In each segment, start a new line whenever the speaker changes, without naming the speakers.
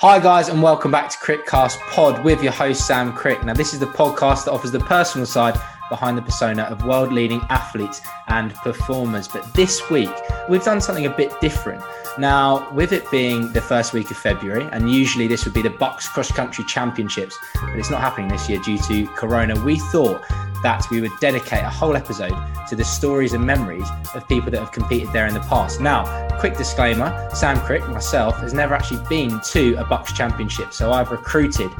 Hi, guys, and welcome back to Crickcast Pod with your host, Sam Crick. Now, this is the podcast that offers the personal side behind the persona of world leading athletes and performers. But this week, we've done something a bit different. Now, with it being the first week of February, and usually this would be the BUCS Cross Country Championships, but it's not happening this year due to Corona, we thought that we would dedicate a whole episode to the stories and memories of people that have competed there in the past. Now, quick disclaimer Sam Crick, myself, has never actually been to a BUCS Championship, so I've recruited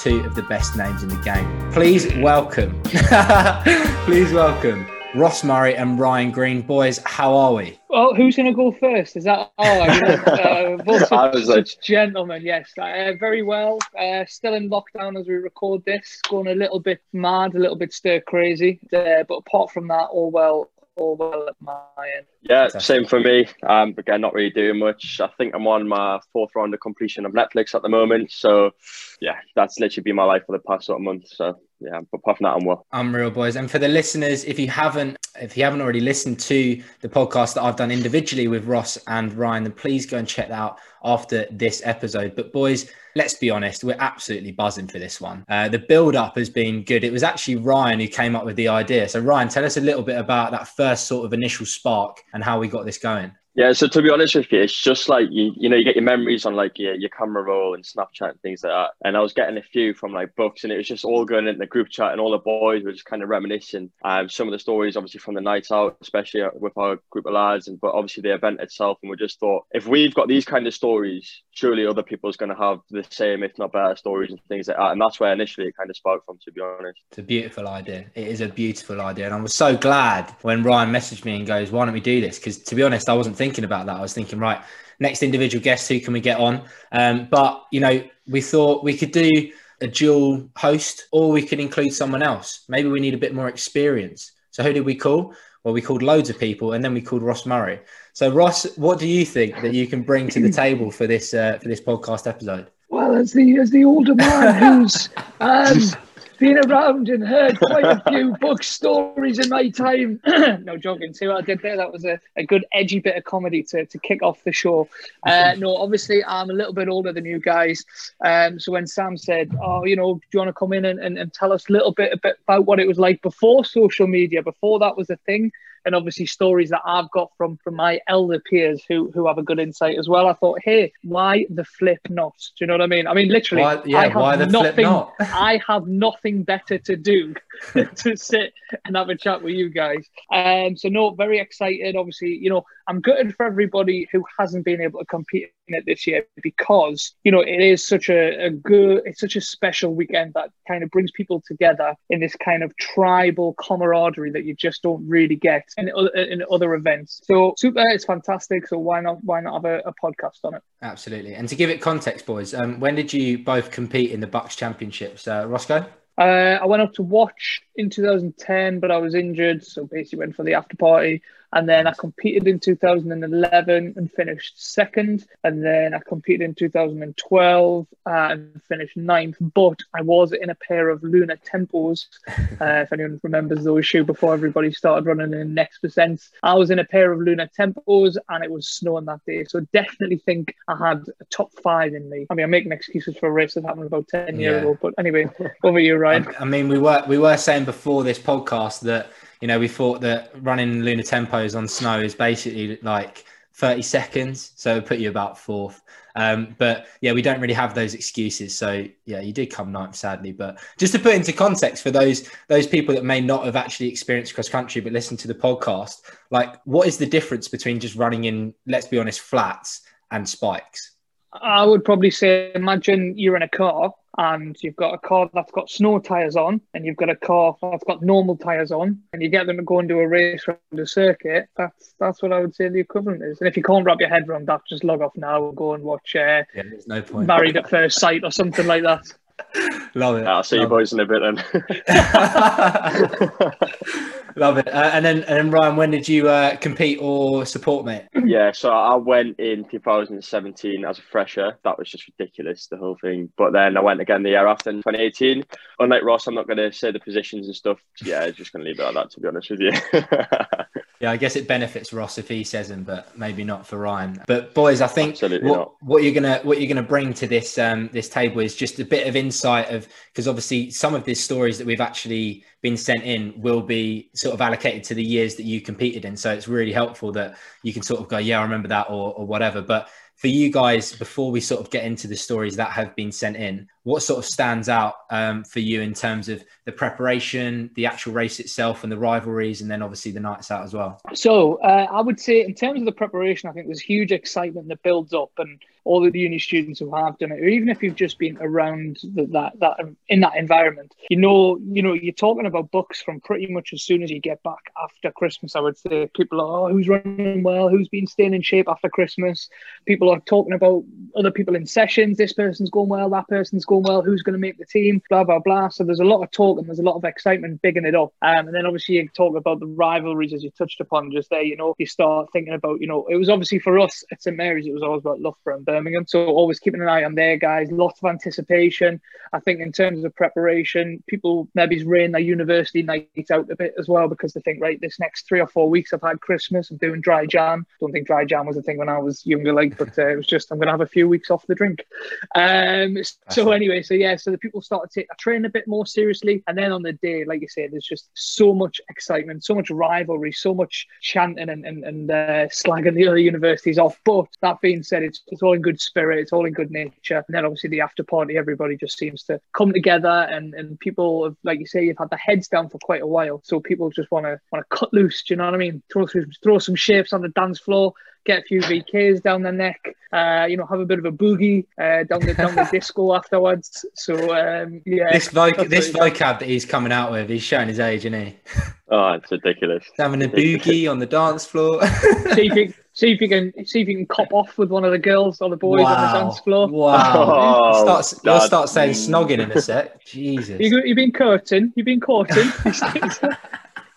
two of the best names in the game. Please welcome, please welcome Ross Murray and Ryan Green. Boys, how are we?
Well, who's going to go first? Is that oh, I mean, uh, I was like... gentlemen. Yes, uh, very well. Uh, still in lockdown as we record this. Going a little bit mad, a little bit stir crazy. Uh, but apart from that, all well, all well at my end.
Yeah, same for me. Um, again, not really doing much. I think I'm on my fourth round of completion of Netflix at the moment. So, yeah, that's literally been my life for the past sort of month. So, yeah, but apart from that, I'm well.
Unreal, boys. And for the listeners, if you haven't, if you haven't already listened to the podcast that I've done individually with Ross and Ryan, then please go and check that out after this episode. But boys, let's be honest, we're absolutely buzzing for this one. Uh, the build up has been good. It was actually Ryan who came up with the idea. So Ryan, tell us a little bit about that first sort of initial spark and how we got this going.
Yeah, so to be honest with you, it's just like you, you know, you get your memories on like your, your camera roll and Snapchat and things like that. And I was getting a few from like BUCS, and it was just all going in the group chat, and all the boys were just kind of reminiscing. Um, some of the stories, obviously from the nights out, especially with our group of lads, and but obviously the event itself. And we just thought, if we've got these kind of stories, surely other people's going to have the same, if not better, stories and things like that. And that's where initially it kind of sparked from, to be honest.
It's a beautiful idea. It is a beautiful idea, and I was so glad when Ryan messaged me and goes, "Why don't we do this?" Because to be honest, I wasn't thinking about that. I was thinking thinking, right, next individual guest, who can we get on? Um, but, you know, we thought we could do a dual host or we could include someone else. Maybe we need a bit more experience. So who did we call? Well, we called loads of people and then we called Ross Murray. So Ross, what do you think that you can bring to the table for this uh, for this podcast episode?
Well, as the as the older man who's um, been around and heard quite a few BUCS stories in my time. no joking. See what I did there? That was a, a good edgy bit of comedy to, to kick off the show. Uh, no, obviously I'm a little bit older than you guys. Um, so when Sam said, "Oh, you know, do you want to come in and, and, and tell us a little bit, bit about what it was like before social media, before that was a thing?" And obviously stories that I've got from from my elder peers who who have a good insight as well. I thought, hey, why the flip not? Do you know what I mean? I mean, literally,
why, yeah, I have why the
nothing,
flip not?
I have nothing better to do to sit and have a chat with you guys. Um, so no, very excited. Obviously, you know, I'm gutted for everybody who hasn't been able to compete it this year because you know it is such a, a good, it's such a special weekend that kind of brings people together in this kind of tribal camaraderie that you just don't really get in other, in other events. So super, it's fantastic. So why not why not have a, a podcast on it?
Absolutely. And to give it context, boys, um, when did you both compete in the BUCS Championships, uh, Roscoe?
Uh, I went up to watch in 2010, but I was injured, so basically went for the after party. And then I competed in 2011 and finished second. And then I competed in 2012 uh, and finished ninth. But I was in a pair of Lunar Tempos, uh, if anyone remembers those shoes before everybody started running in Next Percent. I was in a pair of Lunar Tempos and it was snowing that day. So definitely think I had a top five in me. I mean, I'm making excuses for a race that happened about 10 years yeah. ago. But anyway, over you, Ryan.
I, I mean, we were, we were saying before this podcast that you know, we thought that running lunar tempos on snow is basically like 30 seconds, so put you about fourth. Um, but yeah, we don't really have those excuses. So yeah, you did come ninth, sadly. But just to put into context for those those people that may not have actually experienced cross country but listen to the podcast, like what is the difference between just running in, let's be honest, flats and spikes?
I would probably say, imagine you're in a car and you've got a car that's got snow tires on, and you've got a car that's got normal tires on, and you get them to go and do a race around the circuit. That's that's what I would say the equivalent is. And if you can't wrap your head around that, just log off now and go and watch. Uh,
yeah, there's no point.
Married at First Sight or something like that.
Love it.
I'll see Love you boys it. in a bit then.
Love it. Uh, and then, and then Ryan, when did you uh, compete or support, mate?
Yeah, so I went in 2017 as a fresher. That was just ridiculous, the whole thing. But then I went again the year after in 2018. Unlike Ross, I'm not going to say the positions and stuff. Yeah, just going to leave it at that, to be honest with you.
Yeah, I guess it benefits Ross if he says them, but maybe not for Ryan. But boys, I think what, what you're gonna what you're gonna bring to this um, this table is just a bit of insight of because obviously some of these stories that we've actually been sent in will be sort of allocated to the years that you competed in. So it's really helpful that you can sort of go, yeah, I remember that or, or whatever. But for you guys, before we sort of get into the stories that have been sent in, what sort of stands out um, for you in terms of the preparation, the actual race itself, and the rivalries, and then obviously the nights out as well?
So uh, I would say, in terms of the preparation, I think there's huge excitement that builds up, and all of the uni students who have done it, or even if you've just been around the, that that in that environment, you know, you know, you're talking about BUCS from pretty much as soon as you get back after Christmas. I would say people are, oh, who's running well, who's been staying in shape after Christmas. People are talking about other people in sessions. This person's going well, that person's going well. Who's going to make the team? Blah blah blah. So there's a lot of talk and there's a lot of excitement bigging it up. Um, and then obviously you talk about the rivalries as you touched upon just there. You know, you start thinking about, you know, it was obviously for us at St Mary's, it was always about Loughborough and Birmingham. So always keeping an eye on their guys. Lots of anticipation. I think in terms of preparation, people maybe rain their university nights out a bit as well because they think, right, this next three or four weeks I've had Christmas, I'm doing dry Jan. Don't think dry Jan was a thing when I was younger, like, but uh, it was just I'm going to have a few weeks off the drink. Um, so anyway, so yeah, so the people start to take a train a bit more seriously, and then on the day, like you said, there's just so much excitement, so much rivalry, so much chanting and and, and uh, slagging the other universities off. But that being said, it's it's all in good spirit, it's all in good nature, and then obviously the after party, everybody just seems to come together, and and people, have, like you say, you've had the heads down for quite a while, so people just want to want to cut loose. Do you know what I mean? Throw throw some shapes on the dance floor get a few VKs down the neck, uh, you know, have a bit of a boogie uh, down the down the disco afterwards. So um, yeah,
this voc- this vocab that he's coming out with, he's showing his age, isn't he?
Oh, it's ridiculous.
Having a boogie on the dance floor.
see if you see if you can see if you can cop off with one of the girls or the boys
wow.
on the dance floor.
Wow!
Oh,
start, you'll start saying snogging in a sec. Jesus,
you, you've been courting. You've been courting.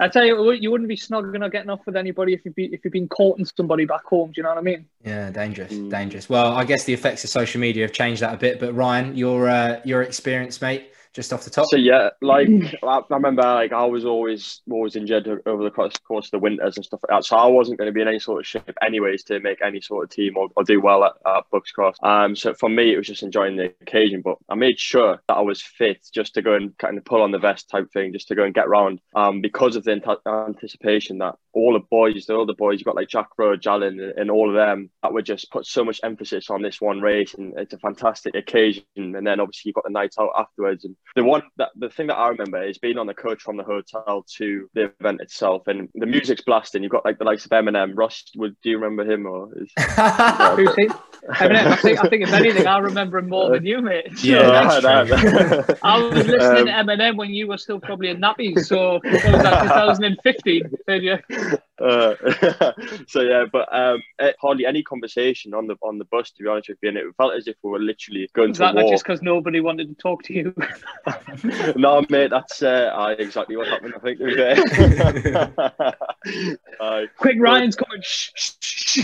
I tell you, you wouldn't be snogging or getting off with anybody if you be if you've been courting somebody back home. Do you know what I mean?
Yeah, dangerous, mm. dangerous. Well, I guess the effects of social media have changed that a bit. But Ryan, your uh, your experience, mate, just off the top.
So yeah, like I remember, like I was always always injured over the course, course of the winters and stuff like that. So I wasn't going to be in any sort of shape anyways to make any sort of team or, or do well at, at BUCS Cross. Um, so for me, it was just enjoying the occasion. But I made sure that I was fit just to go and kind of pull on the vest type thing, just to go and get round. Um, because of the anticipation that all the boys, the other boys, you got like Jack Rowe, Jalen, and, and all of them that would just put so much emphasis on this one race, and it's a fantastic occasion. And then obviously you've got the night out afterwards, and the one that the thing that I remember is being on the coach from the hotel to the event itself, and the music's blasting. You've got like the likes of Eminem. Ross, would do you remember him or? Is,
Who's he? Eminem. I think, I think if anything, I remember him more than you, mate.
Yeah,
I was listening um, to Eminem when you were still probably in nappies, so what was like 2015? Did you?
Uh, so yeah, but um, it, hardly any conversation on the on the bus. To be honest with you, and it felt as if we were literally going
Was
to
that not
war.
just because nobody wanted to talk to you?
no, mate, that's uh, exactly what happened. I think. To be fair.
Quick, Ryan's coming. Shh, shh, shh.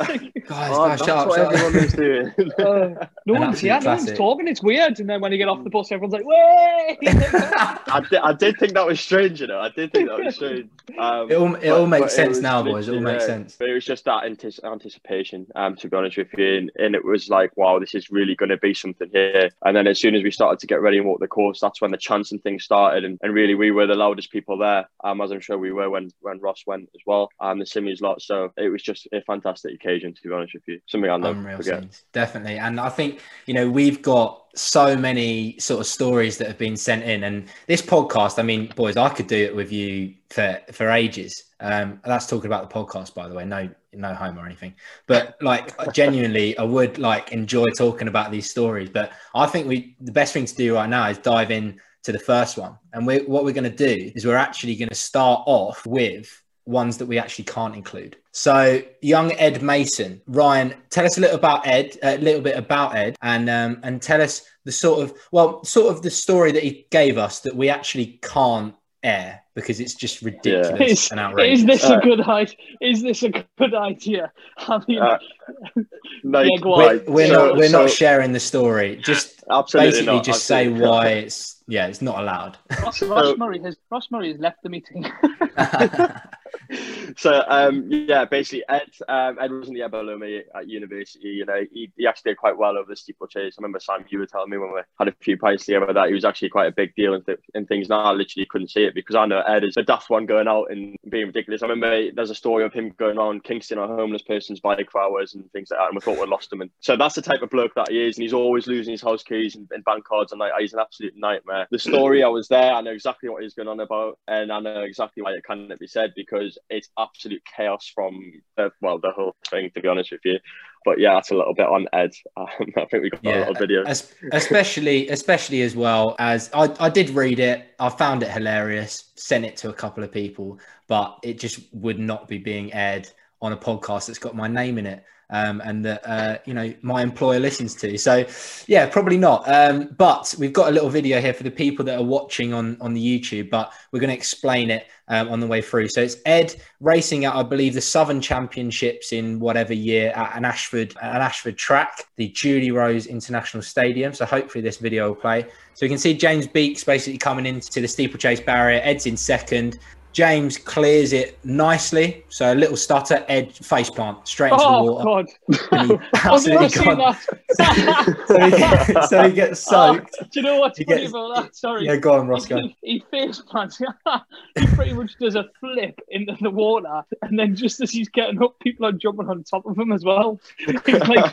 Like,
guys,
Oh, that's
shut
what
shut
everyone
up.
is doing.
uh, no
An
one's
absolute
yeah, no one's talking. It's weird. And then when you get off the bus, everyone's like, "Way!"
I did, I did think that was strange, you know. I did think that was strange. Um,
It all, it
but-
all
but
makes sense now, boys. It all makes sense.
But it was just that antis- anticipation, um, to be honest with you. And, and it was like, wow, this is really going to be something here. And then as soon as we started to get ready and walk the course, that's when the chants and things started. And, and really, we were the loudest people there, um, as I'm sure we were when, when Ross went as well, and the Simmies lot. So it was just a fantastic occasion, to be honest with you. Something I'll never
Unreal
forget.
scenes, definitely. And I think you know we've got so many sort of stories that have been sent in, and this podcast. I mean, boys, I could do it with you for for ages. Um, that's talking about the podcast, by the way. No, no home or anything. But like, genuinely, I would like enjoy talking about these stories. But I think we the best thing to do right now is dive in to the first one. And we, what we're going to do is we're actually going to start off with ones that we actually can't include. So, young Ed Mason, Ryan, tell us a little about Ed, a little bit about Ed, and um, and tell us the sort of well, sort of the story that he gave us that we actually can't air because it's just ridiculous
Is,
and outrageous.
is this a
Uh,
good idea? Is this a good idea? I mean,
Uh, Like,
Yeah,
we're,
like,
we're
so-
not we're
so-
not sharing the story. Just
absolutely
basically
not,
just say
absolutely not.
why it's yeah, it's not allowed.
Ross, Ross Murray has Ross Murray has left the meeting.
so um, yeah, basically Ed um, Ed was in the me at university. You know, he, he actually did quite well over the steeplechase. I remember Sam, you were telling me when we had a few pints together that he was actually quite a big deal in, th- in things. Now I literally couldn't see it because I know Ed is a daft one going out and being ridiculous. I remember there's a story of him going on Kingston, a homeless person's bike for hours and things like that, and we thought we lost him. And so that's the type of bloke that he is, and he's always losing his house keys and, and bank cards, and like he's an absolute nightmare. The story I was there, I know exactly what he's going on about, and I know exactly why it cannot be said because it's absolute chaos from the, well the whole thing. To be honest with you, but yeah, that's a little bit on Ed. Um, I think we got yeah, a little video,
especially especially as well as I, I did read it. I found it hilarious. Sent it to a couple of people, but it just would not be being aired on a podcast that's got my name in it um, and that uh, you know my employer listens to. So yeah, probably not. Um, but we've got a little video here for the people that are watching on on the YouTube. But we're going to explain it um, on the way through. So it's Ed racing at I believe the Southern Championships in whatever year at an Ashford an Ashford track, the Julie Rose International Stadium. So hopefully this video will play. So you can see James Beeks basically coming into the steeplechase barrier. Ed's in second. James clears it nicely. So a little stutter, edge, face plant straight into
oh,
the water.
God.
I've never seen that. so, he gets, so he gets oh, soaked.
Oh, do you know what's he funny gets, about that? Sorry.
Yeah, go on, Roscoe.
He, he face plants. he pretty much does a flip into the water, and then just as he's getting up, people are jumping on top of him as well. He's like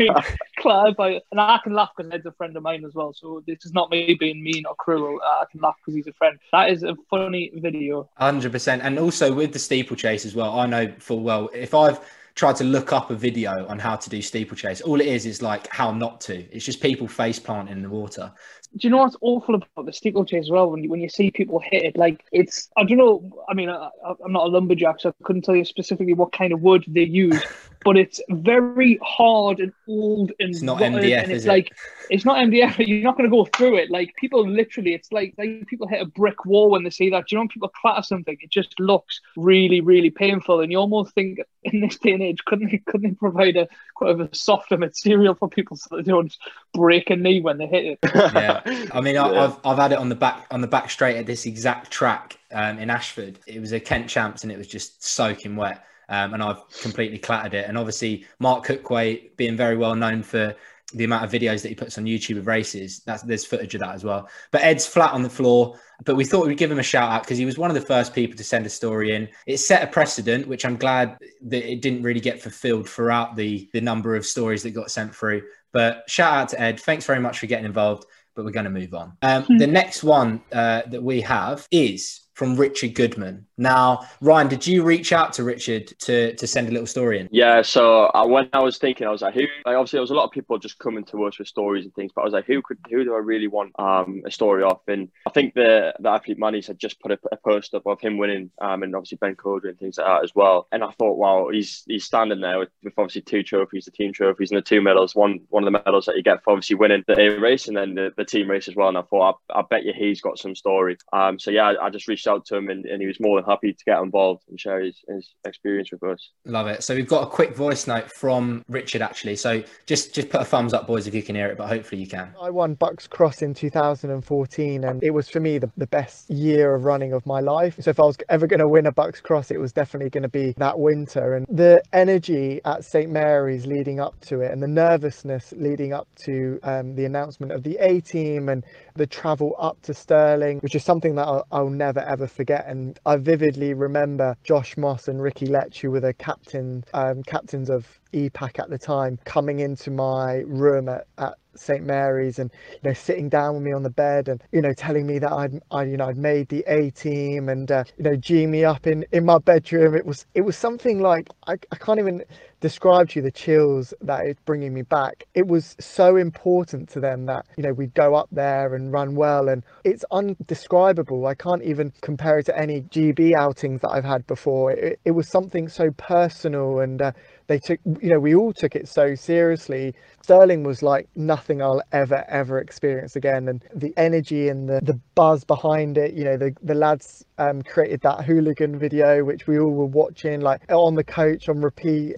cloud by, and I can laugh because Ed's a friend of mine as well. So this is not me being mean or cruel. Uh, I can laugh because he's a friend. That is a funny video.
Hundred percent and also with the steeplechase as well. I know full well if I've tried to look up a video on how to do steeplechase, all it is is like how not to. It's just people face planting in the water.
Do you know what's awful about the steeplechase as well? When you when you see people hit it, like it's I don't know. I mean, I, I'm not a lumberjack, so I couldn't tell you specifically what kind of wood they use but it's very hard and old and
it's not MDF,
and it's
it?
like it's not MDF. You're not going to go through it. Like people literally, it's like, like people hit a brick wall when they see that. Do you know when people clatter something? It just looks really, really painful, and you almost think in this day and age, couldn't they, couldn't they provide a quite of a softer material for people so they don't break a knee when they hit it?
yeah, I mean, I, have I've had it on the back on the back straight at this exact track um, in Ashford. It was a Kent Champs, and it was just soaking wet um, and I've completely clattered it. And obviously, Mark Cookway being very well known for the amount of videos that he puts on YouTube of races. That's there's footage of that as well. But Ed's flat on the floor. But we thought we'd give him a shout out because he was one of the first people to send a story in. It set a precedent, which I'm glad that it didn't really get fulfilled throughout the the number of stories that got sent through. But shout out to Ed. Thanks very much for getting involved. But we're going to move on. Um, hmm. the next one uh, that we have is from Richard Goodman. Now, Ryan, did you reach out to Richard to to send a little story in?
Yeah. So uh, when I was thinking, I was like, who? Like, obviously, there was a lot of people just coming to us with stories and things, but I was like, who could, who do I really want um, a story off? And I think the the athlete Manny's had just put a, a post up of him winning, um, and obviously Ben Codry and things like that as well. And I thought, wow, he's he's standing there with, with obviously two trophies, the team trophies and the two medals. One one of the medals that you get for obviously winning the A race and then the, the team race as well. And I thought, I, I bet you he's got some story. Um, so yeah, I, I just reached out to him and, and he was more than happy to get involved and share his, his experience with us.
Love it. So we've got a quick voice note from Richard actually. So just just put a thumbs up, boys, if you can hear it, but hopefully you can.
I won BUCS Cross in 2014, and it was for me the, the best year of running of my life. So if I was ever going to win a BUCS Cross, it was definitely going to be that winter. And the energy at St Mary's leading up to it, and the nervousness leading up to um, the announcement of the A team and the travel up to Stirling, which is something that I'll, I'll never ever forget. And I vividly remember Josh Moss and Ricky Letch, who were the captain um, captains of EPAC at the time, coming into my room at, at St Mary's and you know sitting down with me on the bed and you know telling me that I'd I you know I'd made the A team and uh, you know G me up in in my bedroom. It was it was something like I, I can't even describe to you the chills that it's bringing me back. It was so important to them that you know we'd go up there and run well and it's undescribable. I can't even compare it to any GB outings that I've had before. It, it was something so personal and uh, they took you know we all took it so seriously Stirling was like nothing I'll ever ever experience again, and the energy and the the buzz behind it. You know, the the lads um, created that hooligan video, which we all were watching like on the coach on repeat.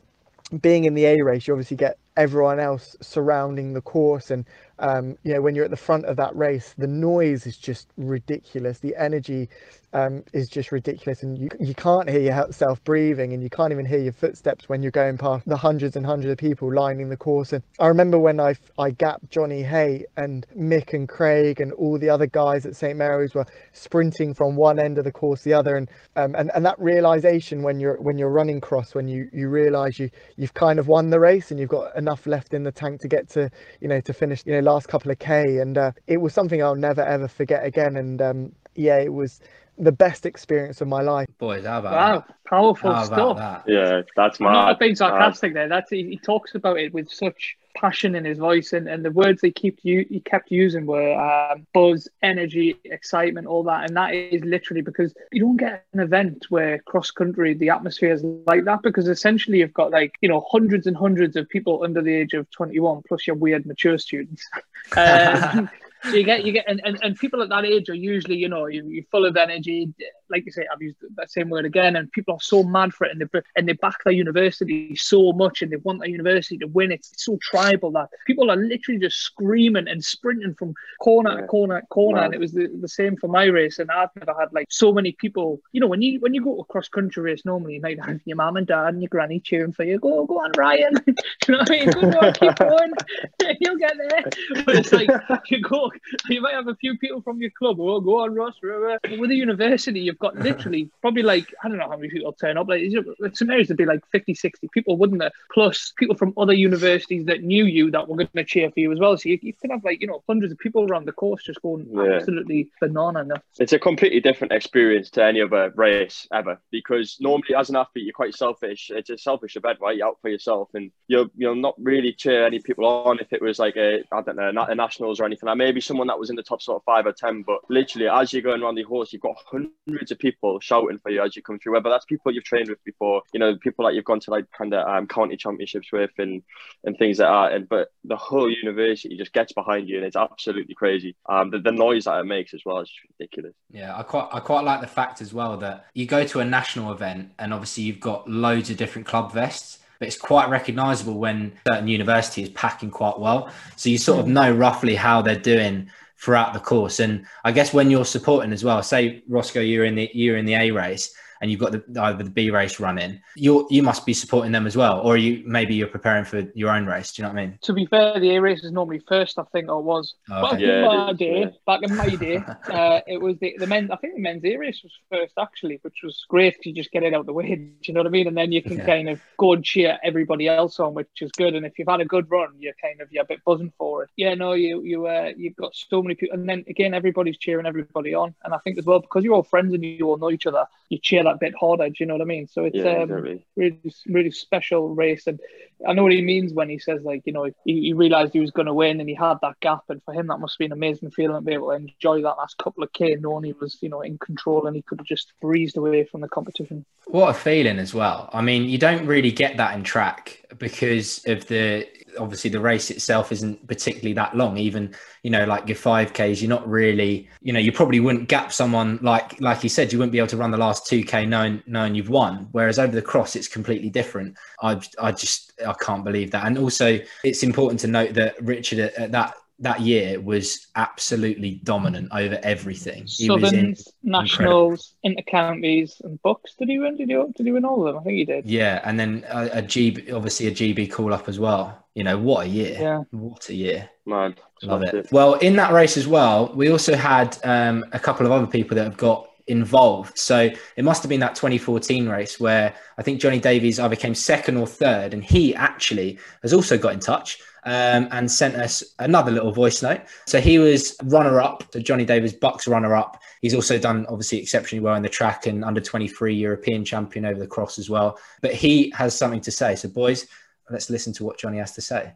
Being in the A race, you obviously get everyone else surrounding the course and um, you know, when you're at the front of that race, the noise is just ridiculous. The energy um, is just ridiculous, and you you can't hear yourself breathing, and you can't even hear your footsteps when you're going past the hundreds and hundreds of people lining the course. And I remember when I I gapped Johnny Hay and Mick and Craig and all the other guys at St Mary's were sprinting from one end of the course to the other, and um, and and that realization when you're when you're running cross, when you you realize you you've kind of won the race and you've got enough left in the tank to get to you know to finish you know last couple of k, and uh, it was something I'll never ever forget again, and um, yeah, it was the best experience of my life.
Boys, how about
Wow,
that?
powerful
How
stuff.
about that?
Yeah, that's
I'm
mad.
not being
Mad.
sarcastic there. That's he, he talks about it with such passion in his voice, and, and the words he kept you he kept using were um, buzz, energy, excitement, all that, and that is literally because you don't get an event where cross country the atmosphere is like that because essentially you've got like you know hundreds and hundreds of people under the age of 21 plus your weird mature students. Um, so you get you get and, and, and people at that age are usually you know you, you're full of energy. Like you say i've used that same word again and people are so mad for it and they and they back their university so much and they want their university to win. It's, so tribal that people are literally just screaming and sprinting from corner to corner to corner
Wow.
and it was the, the same for my race and i've never had like so many people you know when you when you go to a cross country race normally you might have your mum and dad and your granny cheering for you go go on ryan. You know what i mean? Go on keep going. You'll get there. But it's like you go you might have a few people from your club who will go on Ross River. But with a university, you've got literally probably like, I don't know how many people turn up. Like, St Mary's, there'd be like 50, 60 people, wouldn't there? Plus people from other universities that knew you that were going to cheer for you as well. So you, you could have like, you know, hundreds of people around the course just going
Yeah.
absolutely banana.
it's a completely different experience to any other race ever because normally as an athlete you're quite selfish it's a selfish event right you're out for yourself and you'll you'll not really cheer any people on if it was like a I don't know not a nationals or anything like maybe someone that was in the top sort of five or ten but literally as you're going around the horse you've got hundreds of people shouting for you as you come through whether that's people you've trained with before you know people that you've gone to like kind of um, county championships with and and things like that and but the whole university just gets behind you and it's absolutely crazy. Um the, the noise that it makes as well is ridiculous.
Yeah, I quite I quite like the fact as well that you go to a national event and obviously you've got loads of different club vests, but it's quite recognisable when certain university is packing quite well. So you sort of know roughly how they're doing throughout the course. And I guess when you're supporting as well, say Roscoe, you're in the you're in the A race and you've got the either the B race running, you you must be supporting them as well, or you maybe you're preparing for your own race. Do you know what I mean?
To be fair, the A race is normally first, I think, or was.
Oh,
Back.
Yeah,
in
it
my
is,
day,
yeah.
back in my day, uh, it was the, the men. I think the men's A race was first actually, which was great because you just get it out the way. Do you know what I mean? And then you can
Yeah.
kind of go and cheer everybody else on, which is good. And if you've had a good run, you're kind of you're a bit buzzing for it. Yeah, no, you you uh, you've got so many people, and then again, everybody's cheering everybody on. And I think as well because you're all friends and you all know each other, you cheer that bit harder. Do you know what I mean? So it's
yeah
um,
exactly.
really really special race and I know what he means when he says like you know he, he realized he was going to win and he had that gap and for him that must be an amazing feeling to be able to enjoy that last couple of k knowing he was you know in control and he could have just breezed away from the competition
What a feeling as well. I mean, you don't really get that in track because of the obviously the race itself isn't particularly that long. Even you know, like your five Ks, you're not really, you know, you probably wouldn't gap someone like like you said, you wouldn't be able to run the last two K knowing knowing you've won. Whereas over the cross, it's completely different. I I just I can't believe that. And also, it's important to note that Richard at, at that that year was absolutely dominant over everything. He was in
Southerns, Nationals, Intercounties and BUCS did he win did he, did he win all of them I think he did
Yeah, and then a, a GB, obviously a GB call up as well. You know, what a year!
Yeah.
What a year!
Man,
Love
loved
it. Well, in that race as well, we also had um, a couple of other people that have got involved. So it must have been that 2014 race where I think Johnny Davies either came second or third, and he actually has also got in touch. Um, and sent us another little voice note. So he was runner up, so Johnny Davies BUCS runner up. He's also done obviously exceptionally well in the track and under 23 European champion over the cross as well. But he has something to say. So, boys, let's listen to what Johnny has to say.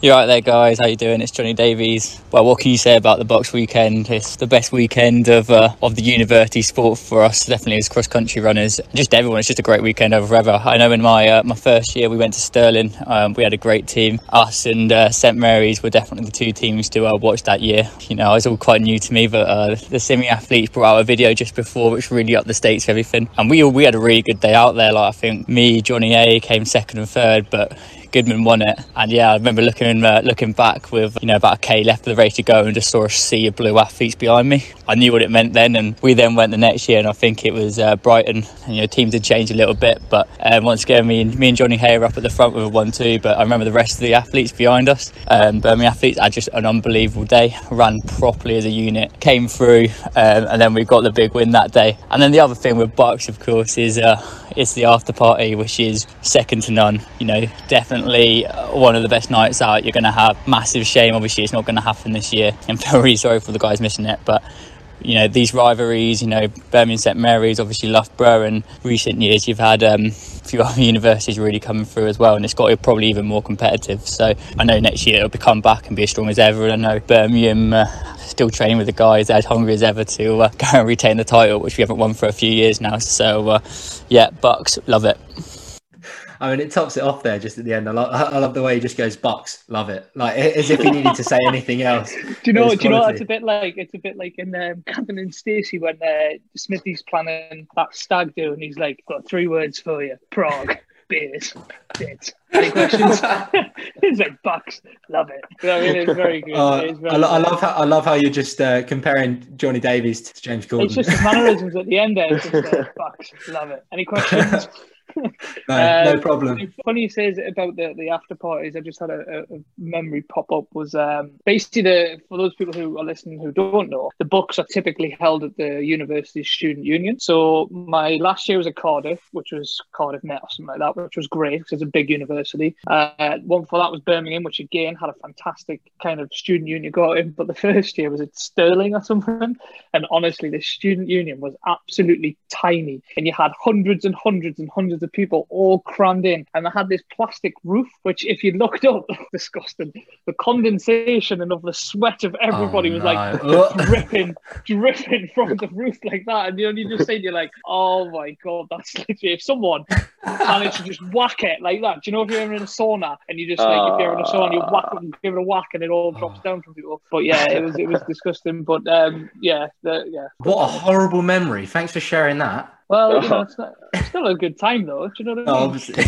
You're right there, guys. How you doing? It's Johnny Davies. Well, what can you say about the box weekend? It's the best weekend of uh, of the university sport for us, definitely as cross country runners. Just everyone. It's just a great weekend over ever. I know in my uh, my first year we went to Stirling. Um, we had a great team. Us and uh, St Mary's were definitely the two teams to uh, watch that year. You know, it was all quite new to me, but uh, the semi athletes brought out a video just before, which really upped the stakes of everything. And we all, we had a really good day out there. Like I think me, Johnny Hay came second and third, but Goodman won it, and yeah, I remember looking uh, looking back with you know about a k left of the race to go, and just saw a sea of blue athletes behind me. I knew what it meant then, and we then went the next year, and I think it was uh, Brighton. And, you know, teams had changed a little bit, but um, once again, me and me and Johnny Hay were up at the front with a one-two. But I remember the rest of the athletes behind us. Um, Birmingham athletes had just an unbelievable day, ran properly as a unit, came through, um, and then we got the big win that day. And then the other thing with BUCS, of course, is uh, it's the after party, which is second to none. You know, definitely one of the best nights out you're going to have. Massive shame, obviously, it's not going to happen this year. I'm very sorry for the guys missing it, but you know these rivalries you know birmingham st mary's obviously loughborough and recent years you've had um, a few other universities really coming through as well and it's got to probably even more competitive so i know next year it'll be come back and be as strong as ever and i know birmingham uh, still training with the guys as hungry as ever to uh, go and retain the title which we haven't won for a few years now so uh, yeah BUCS love it
I mean, it tops it off there just at the end. I love, I love the way he just goes BUCS, love it, like as if he needed to say anything else.
do you know? Do you know? It's a bit like it's a bit like in um, Gavin and Stacey when uh, Smithy's planning that stag do, and he's like, "Got three words for you: Prague." Beers, bits. Any questions? it's like BUCS. Love it. I mean, it's very good.
Uh,
it's very
I, lo- I, love how I love how you're just uh, comparing Johnny Davies to James Corden.
It's just the mannerisms at the end there. It's just, uh, BUCS. Love it. Any questions?
no, um, no problem.
Funny you say about the, the after parties. I just had a, a memory pop up. Was um, basically the for those people who are listening who don't know, the BUCS are typically held at the university student union. So my last year was at Cardiff, which was Cardiff Met or something like that, which was great because it's a big university. Uh, one for that was Birmingham, which again had a fantastic kind of student union got in. But the first year was at Stirling or something, and honestly, the student union was absolutely tiny, and you had hundreds and hundreds and hundreds of people all crammed in, and they had this plastic roof, which, if you looked up, disgusting. The condensation and of the sweat of everybody
Oh,
was
no.
like dripping, dripping from the roof like that, and you know, you just say, you're like, oh my god, that's literally if someone managed to just whack it like that. Do you know if you're in a sauna and you just like if you're in a sauna, you whack it and give it a whack, and it all drops down from people. But yeah, it was it was disgusting. But um, yeah, the, yeah.
What a horrible memory. Thanks for sharing that.
Well, you know, it's, not, it's still a good time though. Do you know what I
Oh,
mean?
obviously.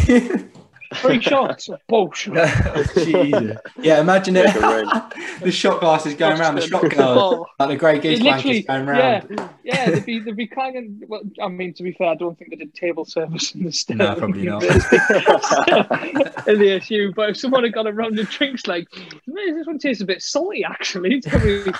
Three shots, bullshit.
Jesus. Yeah, imagine it.
Make it rain.
the shot glasses going around, the shot girls,
Oh,
like the Grey Goose blankets going round.
yeah, yeah. They'd be they'd be clanging. Well, I mean, to be fair, I don't think they did table service in the state.
No, probably not.
in the SU, but if someone had got around the drinks, like this one tastes a bit salty. Actually, it's probably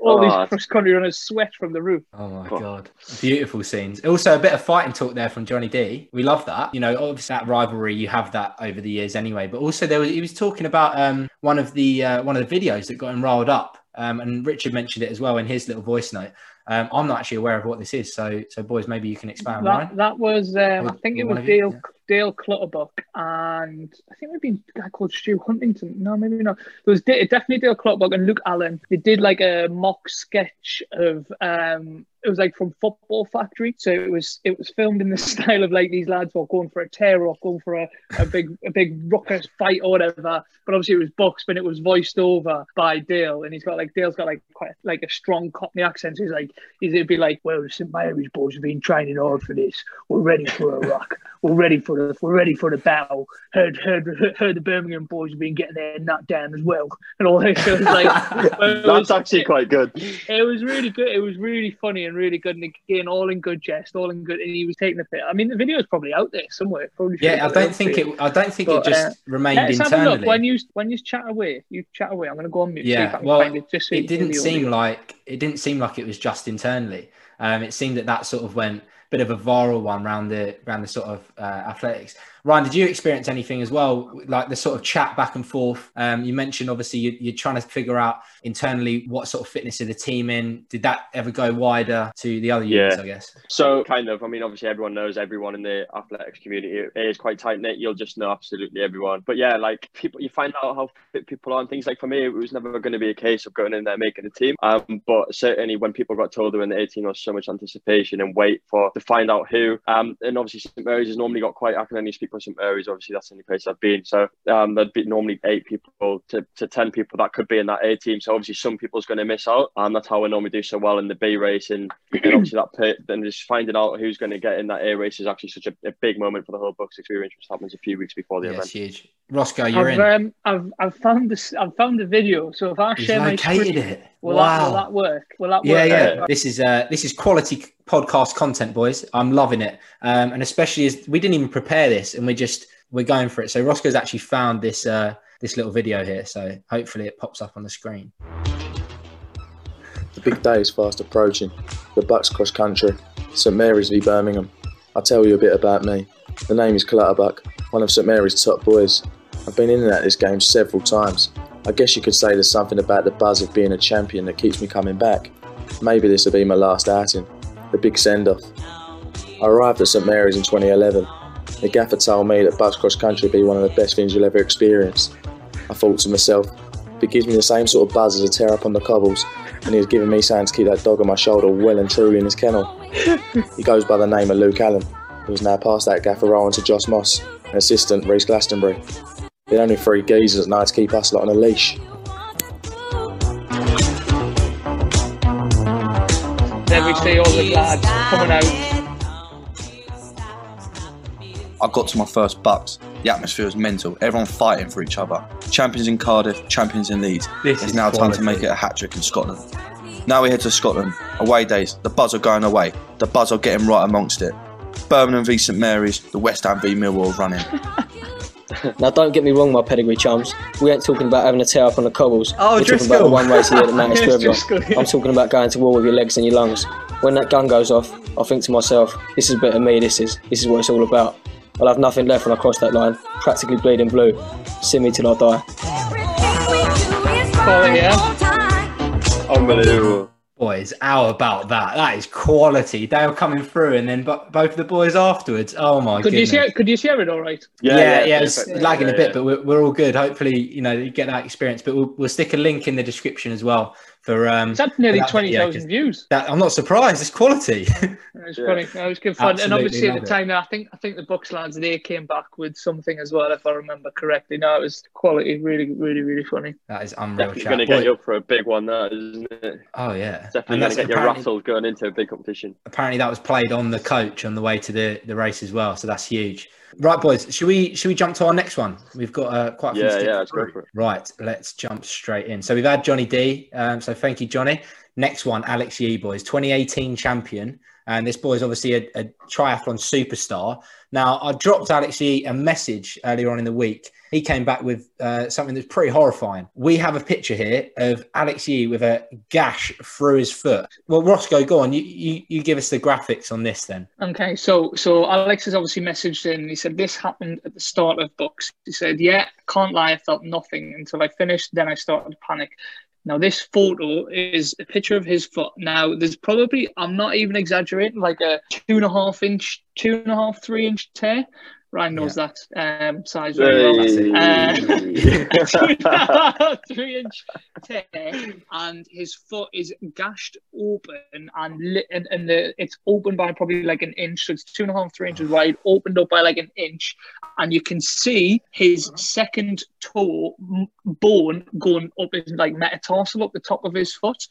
all
Oh,
these cross country runners sweat from the roof.
Oh my
Oh.
god, beautiful scenes. Also, a bit of fighting talk there from Johnny D. We love that. You know, obviously that rivalry you have that over the years anyway. But also there was he was talking about um one of the uh, one of the videos that got him riled up. Um, and Richard mentioned it as well in his little voice note. Um, I'm not actually aware of what this is, so so boys, maybe you can expand.
That,
Ryan?
that was, um, I think it was
you,
Dale Clutterbuck, and I think maybe a guy called Stu Huntington. No, maybe not. It was definitely Dale Clutterbuck and Luke Allen. They did like a mock sketch of. Um, it was like from Football Factory, so it was it was filmed in the style of like these lads were going for a tear or going for a, a big a big ruckus fight or whatever. But obviously it was boxed, but it was voiced over by Dale, and he's got like Dale's got like quite like a strong Cockney accent. So he's like he's it'd be like, well, St Mary's boys have been training hard for this. We're ready for a rock. We're ready for the we're ready for the battle. Heard heard heard the Birmingham boys have been getting their nut down as well, and all this. So it was like
That's
was-
actually quite good.
it was really good. It was really funny and really good. And again, all in good jest, all in good. And he was taking a bit. I mean, the video is probably out there somewhere. Probably
Yeah, I don't think it. I don't think
But,
it just
uh,
remained
Let's have a
internally.
look when you when you chat away. You chat away. I'm going to go on mute. see if I
Yeah,
can
well,
it, just so
it didn't seem
audio.
like it didn't seem like it was just internally. Um, it seemed that that sort of went a bit of a viral one around the around the sort of uh, athletics. Ryan, did you experience anything as well, like the sort of chat back and forth? Um, you mentioned obviously you, you're trying to figure out internally what sort of fitness of the team in. Did that ever go wider to the other units?
Yeah.
I guess.
So kind of, I mean, obviously everyone knows everyone in the athletics community. It is quite tight knit. You'll just know absolutely everyone. But yeah, like people, you find out how fit people are and things. Like for me, it was never going to be a case of going in there making a team. Um, but certainly when people got told they were in the 18, there was so much anticipation and wait for to find out who. Um, and obviously St Mary's has normally got quite. I can only speak for St Mary's. Obviously, that's the only place I've been. So um, there'd be normally eight people to, to ten people that could be in that A team. So obviously, some people's going to miss out, and that's how we normally do so well in the B race. And, and obviously, that pit, then just finding out who's going to get in that A race is actually such a, a big moment for the whole BUCS experience, which happens a few weeks before the
Yeah,
event.
it's huge. Roscoe, you're
I've,
in.
um, I've I've found this. I've found the video. So if I
He's
share my
located
screen,
it.
Will,
wow.
that, will that work? Will that
Yeah,
work?
yeah. yeah. This is uh, this is quality podcast content, boys. I'm loving it, um, and especially as we didn't even prepare this, and we're just we're going for it. So Roscoe's actually found this uh, this little video here, so hopefully it pops up on the screen.
The big day is fast approaching. The BUCS cross country, St Mary's v Birmingham. I'll tell you a bit about me. The name is Clutterbuck, one of St Mary's top boys. I've been in and out this game several times. I guess you could say there's something about the buzz of being a champion that keeps me coming back. Maybe this will be my last outing, the big send off. I arrived at St Mary's in 2011. The gaffer told me that BUCS cross country would be one of the best things you'll ever experience. I thought to myself, if it gives me the same sort of buzz as a tear up on the cobbles, and he was giving me something to keep that dog on my shoulder well and truly in his kennel. he goes by the name of Luke Allen, who's now passed that gaffer on to Josh Moss, an assistant Reese Glastonbury. The only three geezers know how to keep us lot on a leash.
Then we see all the lads coming out.
I got to my first BUCS. The atmosphere was mental. Everyone fighting for each other. Champions in Cardiff, champions in Leeds.
This
it's
is
now time to make it a hat trick in Scotland. Now we head to Scotland. Away days. The Buzz are going away. The Buzz are getting right amongst it. Birmingham v St Mary's. The West Ham v Millwall running.
Now, don't get me wrong, my pedigree chums. We ain't talking about having a tear up on the cobbles.
Oh,
We're talking about the one race here that matters to everyone.
Driscoll.
I'm talking about going to war with your legs and your lungs. When that gun goes off, I think to myself, this is a bit of me, this is. This is what it's all about. I'll have nothing left when I cross that line, practically bleeding blue. See me till I die.
Quality, yeah.
Unbelievable.
Boys, how about that? That is quality. Dale coming through, and then bo- both of the boys afterwards. Oh my
Could you
goodness.
share? Could you share it all right?
Yeah, yeah, it's
perfect.
lagging
Yeah,
a bit,
yeah.
but we're, we're all good. Hopefully, you know, you get that experience. But we'll, we'll stick a link in the description as well for um.
It's had nearly
that
twenty
video,
thousand
'cause
views.
That I'm not surprised. It's quality.
It was
Yeah.
funny. It was good fun. and obviously at
love
the
it.
time, I think I think the Bucks lads they came back with something as well, if I remember correctly. No, it was quality. Really, really, really funny.
that is unreal.
Definitely
chat.
going to get
Boy-
you up for a big one, that isn't it?
Oh yeah,
Definitely going to get you
apparently-
rattled going into a big competition.
apparently that was played on the coach on the way to the, the race as well. So that's huge. Right, boys. Should we should we jump to our next one? We've got uh, quite a few.
Yeah, yeah, let's go for it.
Right, let's jump straight in. So we've had Johnny D. Um, so thank you, Johnny. Next one, Alex Yee, boys, 2018 champion. And this boy is obviously a, a triathlon superstar. Now, I dropped Alex Yee a message earlier on in the week. He came back with uh, something that's pretty horrifying. We have a picture here of Alex Yee with a gash through his foot. Well, Roscoe, go on. You, you, you give us the graphics on this then.
Okay, so so Alex has obviously messaged in. He said this happened at the start of BUCS. He said, "Yeah, can't lie, I felt nothing until I finished. Then I started to panic." Now this photo is a picture of his foot. Now there's probably I'm not even exaggerating, like a two and a half inch, two and a half, three inch tear. Ryan knows that um, size very well. Uh, three inch tear, and his foot is gashed open, and lit, and, and the, it's open by probably like an inch, so it's two and a half, three inches wide, opened up by like an inch, and you can see his second toe bone going up his like metatarsal up the top of his foot.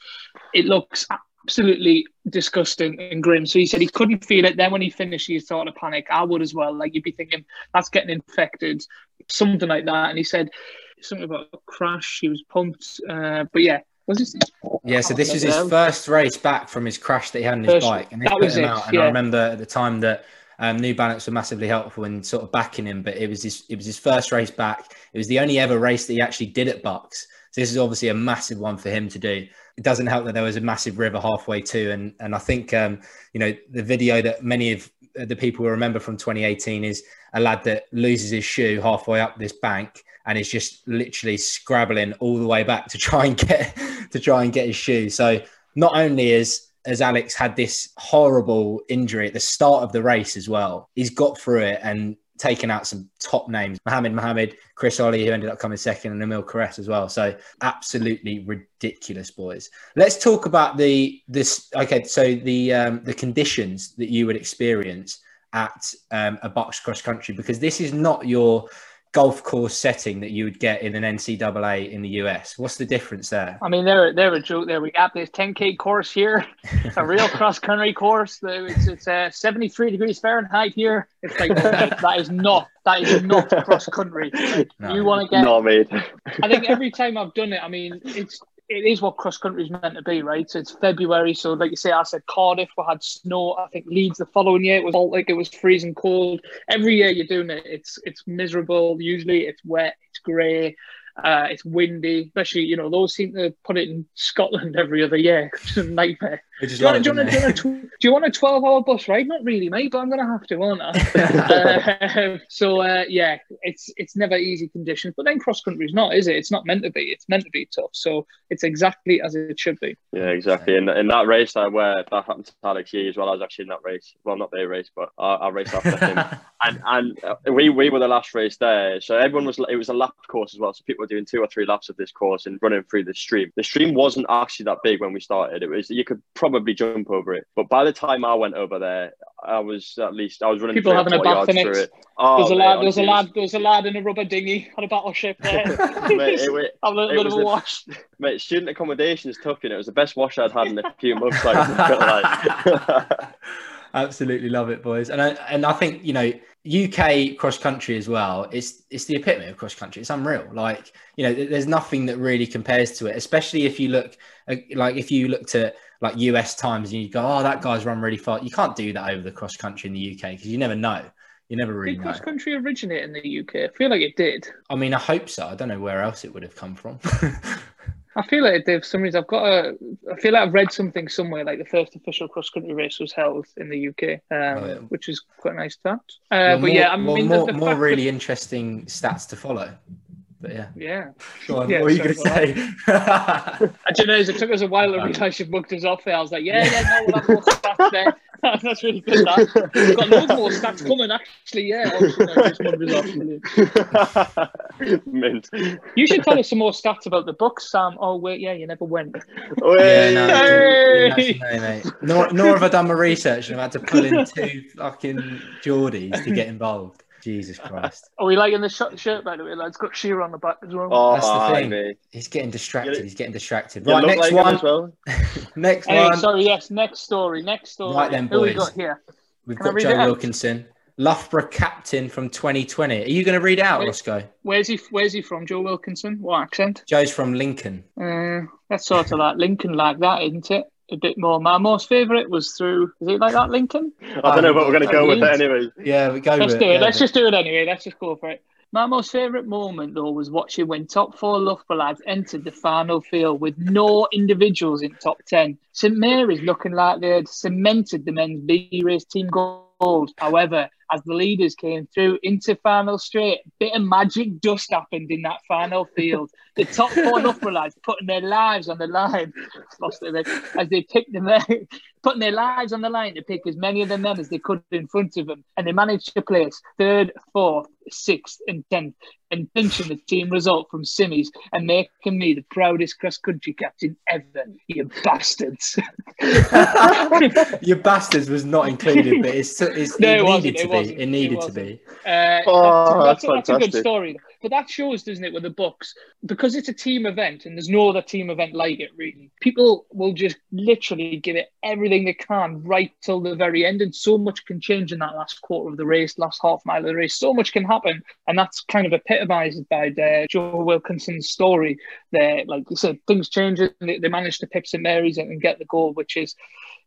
It looks absolutely disgusting and grim. So he said he couldn't feel it. Then when he finished, he started to panic. I would as well. Like you'd be thinking that's getting infected, something like that. And he said something about a crash. He was pumped. Uh, but yeah, was it?
Yeah, so this was his first race back from his crash that he had on his
First-
bike, and they put
was
him
it,
out. And
yeah.
I remember at the time that um, New Balance were massively helpful in sort of backing him, but it was his it was his first race back. It was the only ever race that he actually did at BUCS. This is obviously a massive one for him to do. It doesn't help that there was a massive river halfway too, and and I think um, you know the video that many of the people will remember from 2018 is a lad that loses his shoe halfway up this bank and is just literally scrabbling all the way back to try and get to try and get his shoe. So not only is as Alex had this horrible injury at the start of the race as well, he's got through it and taken out some top names. Mahamed Mahamed, Chris Olley, who ended up coming second, and Emile Cairess as well. So absolutely ridiculous, boys. Let's talk about the this. Okay, so the um, the conditions that you would experience at um, a box cross country because this is not your golf course setting that you would get in an NCAA in the US. What's the difference there?
I mean, they're they're a joke. There we got this 10k course here. It's a real cross country course. It's it's uh, 73 degrees Fahrenheit here. It's like okay, that is not that is not cross country. Like,
No.
You want to get?
Not made.
I think every time I've done it, I mean, it's it is what cross country is meant to be, right? So it's February, so like you say, I said Cardiff, we had snow. I think Leeds the following year it was all like it was freezing cold. Every year you're doing it, it's it's miserable. Usually it's wet, it's grey. Uh, it's windy, especially you know those seem to put it in Scotland every other year. It's a nightmare.
Which
Do you, want, do, you want, do, you want a, do you want a 12 hour bus ride? Not really, mate, but I'm going to have to, aren't I? uh, so, uh, yeah, it's it's never easy conditions. But then cross country is not, is it? It's not meant to be. It's meant to be tough. So it's exactly as it should be.
Yeah, exactly. In, in that race, I where that happened to Alex Yee as well. I was actually in that race. Well, not their race, but our, our race after him. And and uh, we we were the last race there, so everyone was. It was a lap course as well, so people were doing two or three laps of this course and running through the stream. The stream wasn't actually that big when we started. It was you could probably jump over it, but by the time I went over there, I was at least I was running
People having a bath in it.
through it. Oh,
there's a lad, there's a lad, there's a lad in a rubber dinghy on a battleship there.
Mate, it
Having a
it
little bit
was
of a
the-
wash.
Mate, student accommodation is tough, you know. It was the best wash I'd had in a few months. Like.
Absolutely love it, boys. And I, and I think you know UK cross country as well. It's it's the epitome of cross country. It's unreal. Like you know, there's nothing that really compares to it. Especially if you look uh, like if you looked at like US times and you go, oh, that guy's run really fast. You can't do that over the cross country in the UK because you never know. You never really
Did cross country originate in the UK? I feel like it did.
I mean, I hope so. I don't know where else it would have come from.
I feel like for some reason. I've got a. I feel like I've read something somewhere like the first official cross country race was held in the UK, um,
Oh, yeah.
which is quite a nice fact. Uh,
Well,
but
more,
yeah, I mean,
more,
the
more really interesting stats to follow. But yeah,
yeah.
go on.
Yeah,
what were you going to say?
I don't know. It took us a while to realise you've booked us off there. I was like, yeah, yeah, no, we'll have more stats there. That's really good. That. We've got loads more stats coming, actually. Yeah, obviously, no, just mugged us off. Brilliant.
Mint.
You should tell us some more stats about the BUCS, Sam. Oh, wait, yeah, you never went.
Yeah, no,
Way.
you didn't mate. Nor, nor have I done my research and I've had to pull in two fucking Geordies to get involved. Jesus Christ.
Are we liking the sh- shirt, by the way? Like, it's got Shearer on the back as well.
Oh,
That's the thing.
mate.
He's getting distracted.
You-
He's getting distracted. Right, next
like
one.
as well.
Next
Hey,
one.
sorry, yes, next story, next story.
Right then,
Who we
boys.
got here?
We've
Can
got Joe? Wilkinson, Loughborough captain from 2020. Are you going to read out,
Wait.
Roscoe?
Where's he? Where's he from? Joe Wilkinson. What accent?
Joe's from Lincoln.
Uh, that's sort of like Lincoln, like that, isn't it? A bit more. My most favourite was through. Is it like that, Lincoln?
I don't know, but we're going to go with it anyway.
Yeah, we go
Let's
with
do it.
go
Let's just do it anyway. Let's just go for it. My most favourite moment, though, was watching when top four Loughborough lads entered the final field with no individuals in top 10. St Mary's looking like they had cemented the men's B race team However, as the leaders came through into final straight, a bit of magic dust happened in that final field. The top four Loughborough lads putting their lives on the line as they picked them putting their lives on the line to pick as many of the men as they could in front of them. And they managed to place third, fourth, sixth, and tenth, and pinching the team result from Simmies and making me the proudest cross country captain ever. You bastards.
Your bastards was not included, but it's, it's
No,
it
it wasn't,
needed
it
to be. It needed to be.
Uh,
Oh,
that's,
that's
that's, a, good
fantastic.
story. But that shows, doesn't it, with the BUCS, because it's a team event and there's no other team event like it, really. People will just literally give it everything they can right till the very end. And so much can change in that last quarter of the race, last half mile of the race. So much can happen. And that's kind of epitomized by the Joe Wilkinson's story there. Like you said, things change and they, they managed to pick St Mary's and, and get the goal, which is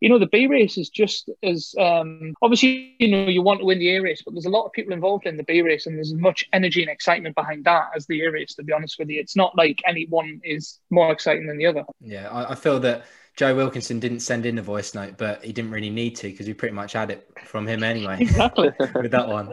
you know, the B race is just as um, obviously, you know, you want to win the A race, but there's a lot of people involved in the B race, and there's as much energy and excitement behind that as the A race. To be honest with you, it's not like any one is more exciting than the other.
Yeah, I, I feel that Joe Wilkinson didn't send in a voice note, but he didn't really need to because we pretty much had it from him anyway
Exactly.
with that one.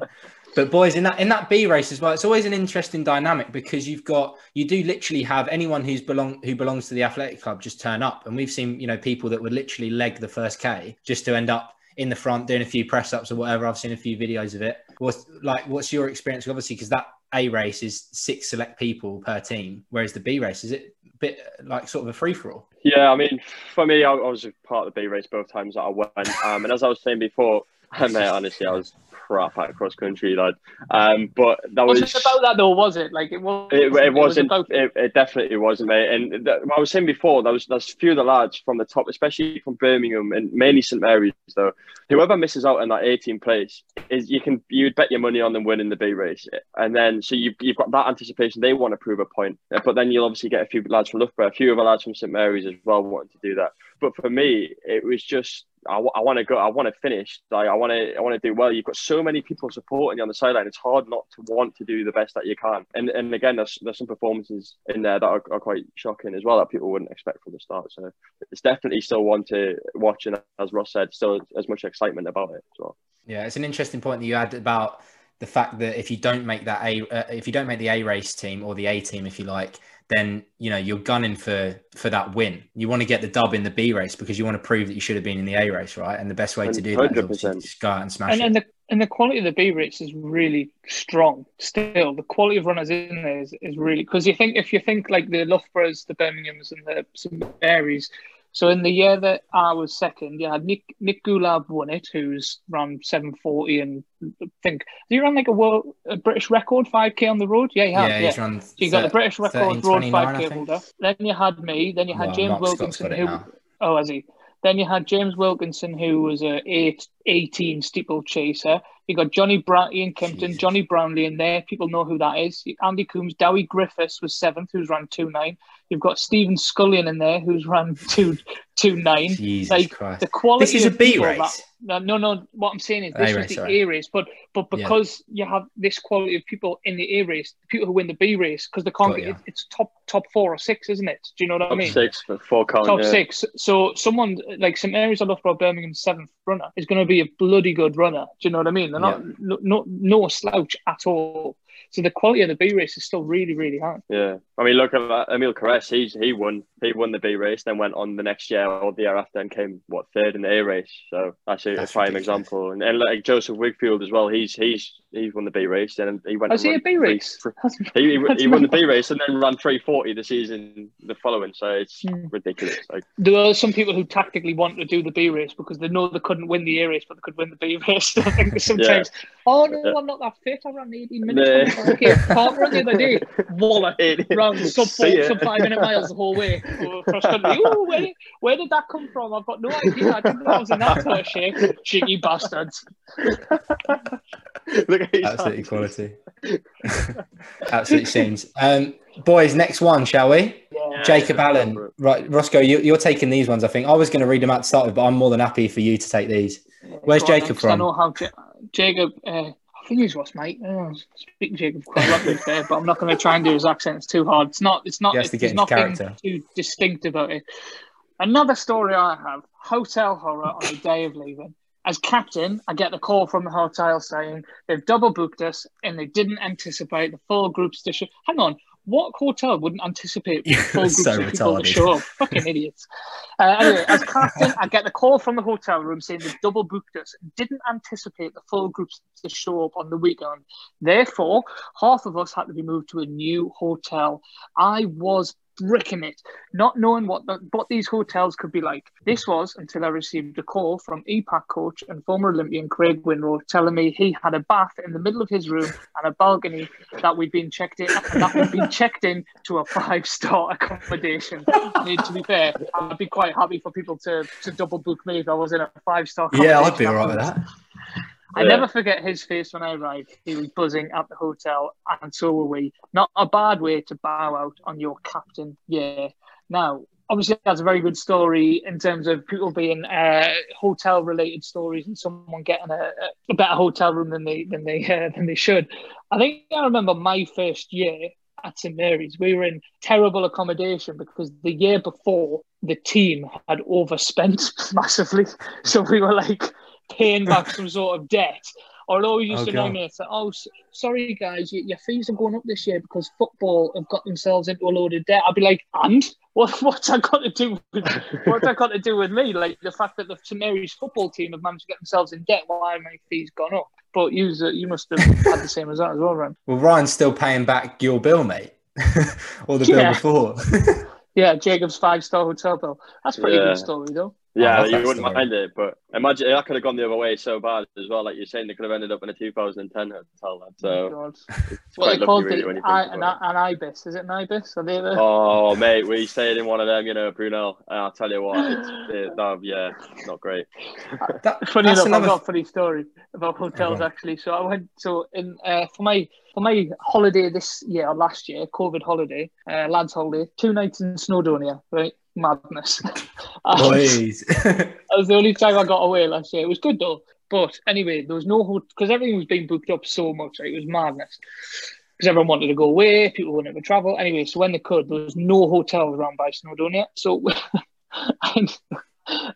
But boys, in that in that B race as well, it's always an interesting dynamic because you've got you do literally have anyone who's belong who belongs to the athletic club just turn up, and we've seen you know people that would literally leg the first K just to end up in the front doing a few press ups or whatever. I've seen a few videos of it. What's like what's your experience? Obviously, because that A race is six select people per team, whereas the B race is it a bit like sort of a free for all.
Yeah, I mean, for me, I, I was a part of the B race both times that I went. Um, and as I was saying before, mate, honestly, I was crap at cross country, lad. Um, but that was
Wasn't about that though, was it? Like it was.
It, it wasn't.
about
it, it definitely wasn't, mate. And th- I was saying before, there was there's few of the lads from the top, especially from Birmingham and mainly St Mary's. Though, whoever misses out in that 18th place is you can you'd bet your money on them winning the B race, and then so you've you've got that anticipation. They want to prove a point, but then you'll obviously get a few lads from Loughborough, a few of the lads from St Mary's as well wanting to do that. But for me, it was just I, I want to go. I want to finish. Like I want to. I want to do well. You've got so many people supporting you on the sideline. It's hard not to want to do the best that you can. And and again, there's there's some performances in there that are, are quite shocking as well that people wouldn't expect from the start. So it's definitely still one to watch. And as Ross said, still as much excitement about it as well.
Yeah, it's an interesting point that you had about the fact that if you don't make that a uh, if you don't make the A race team or the A team, if you like, then you know you're gunning for for that win. You want to get the dub in the B race because you want to prove that you should have been in the A race, right? And the best way to do that is just go out and smash
and,
it.
and the and the quality of the B race is really strong. Still, the quality of runners in there is, is really because you think if you think like the Loughboroughs, the Birminghams, and the St Marys. So in the year that I was second, yeah, Nick Nick Goolab won it, who's run seven forty, and I think he ran like a world a British record five k on the road. Yeah, he had,
yeah,
yeah.
he's run.
So you got the British record road five k holder. Then you had me. Then you had
Well,
James
Mark
Wilkinson, who
now.
oh, has he? Then you had James Wilkinson, who was a eight, 18 steeplechaser. You got Johnny Brown, Ian Kempton,
Jesus.
Jonny Brownlee in there. People know who that is. Andy Coombs, Dewi Griffiths was seventh, who's ran two nine. You've got Stephen Scullion in there, who's ran two two nine.
Jesus
Like
Christ!
the quality.
This is a
of
B race.
that- no, no, no. What I'm saying is
A
this was
race,
the
sorry.
A race, but but
Yeah.
because you have this quality of people in the A race, the people who win the B race, because the
Got
con-
ya.
it, it's top top four or six, isn't it? Do you know what I
Top
mean?
six, for four count.
top
yeah.
six. So someone like St Mary's or Loughborough Birmingham's seventh runner is going to be a bloody good runner. Do you know what I mean? They're not no, no no slouch at all. So the quality of the B race is still really really high.
Yeah, I mean, look at that. Emile Cairess. He's he won. He won the B race, then went on the next year or the year after and came what third in the A race. So that's a,
That's
a prime
ridiculous.
example. And, and like Joseph Wigfield as well. He's he's he's won the B race and he went.
Was
and
he a B race?
three-
That's-
He, he,
that's
he won the. B race and then ran 340 the season the following. So it's
Hmm.
ridiculous. Like
There are some people who tactically want to do the B race because they know they couldn't win the A race, but they could win the B race. I think sometimes, oh no,
Yeah.
I'm not that fit. I ran 18
Nah.
minutes. Okay, can't run the other day. Wallet. Round sub four, sub five minute miles the whole way across country. Ooh, where, where did that come from? I've got no idea. I didn't know I was in that sort of shape. Cheeky bastards.
Look
Absolutely quality. Absolutely scenes. Um, boys, next one, shall we?
Yeah.
Jacob Allen.
go for it.
Right, Roscoe, you, you're taking these ones. I think I was going to read them out to start with, but I'm more than happy for you to take these. Where's
on,
Jacob
next. I know how Ja- Jacob. Uh, I think he's what's mate. Speaking Jacob quite a lot to fair, but I'm not going to try and do his accent. It's too hard. It's not. It's not.
To
There's nothing
character.
too distinct about it. Another story I have: hotel horror on the day of leaving. As captain, I get the call from the hotel saying they've double booked us and they didn't anticipate the full groups to show. Hang on, what hotel wouldn't anticipate full groups
so
of people to show up? Fucking idiots. Uh, anyway, as captain, I get the call from the hotel room saying they've double booked us, didn't anticipate the full groups to show up on the weekend. Therefore, half of us had to be moved to a new hotel. I was bricking it, not knowing what the, what these hotels could be like. This was until I received a call from EPAC coach and former Olympian Craig Winrow telling me he had a bath in the middle of his room and a balcony that we'd been checked in that we'd been checked in to a five star accommodation. I mean, to be fair, I'd be quite happy for people to, to double book me if I was in a five star.
Yeah, I'd be all right with that.
I
Yeah.
never forget his face when I arrived. He was buzzing at the hotel, and so were we. Not a bad way to bow out on your captain. Yeah. Now, obviously, that's a very good story in terms of people being uh, hotel-related stories and someone getting a, a better hotel room than they than they uh, than they should. I think I remember my first year at St Mary's. We were in terrible accommodation because the year before the team had overspent massively, so we were like paying back some sort of debt. Or always used
Oh,
to annoy
God.
me. It's like, oh, sorry guys, your, your fees are going up this year because football have got themselves into a load of debt. I'd be like, and what? What's that got to do with? What's that got to do with me? Like the fact that the St Mary's football team have managed to get themselves in debt, why have my fees gone up? But you, uh, you must have had the same as that as well, Ryan.
Well, Ryan's still paying back your bill, mate, or the bill before.
Yeah, Jacob's five star hotel bill. That's a pretty
Yeah.
good story, though.
Yeah, you wouldn't
story.
mind it, but imagine that could have gone the other way so bad as well. Like you're saying, they could have ended up in a 2010 hotel. lad.
Oh,
So
God.
it's
What
quite
they called
really,
it,
when you think
I, an, an ibis. Is it an ibis? Are they the?
Oh, mate, we stayed in one of them, you know, Brunel. And I'll tell you what, it's, it, that, yeah, not great.
That-
Funny
that's
enough, I've got a funny story about hotels
Okay.
actually. So I went so in uh, for my for my holiday this year or last year, COVID holiday, uh, lads holiday, two nights in Snowdonia, right? Madness.
Boys.
that was the only time I got away last year. It was good though. But anyway, there was no because everything was being booked up so much. Like, it was madness. Because everyone wanted to go away, people wanted to travel. Anyway, so when they could, there was no hotels around by Snowdonia. So I,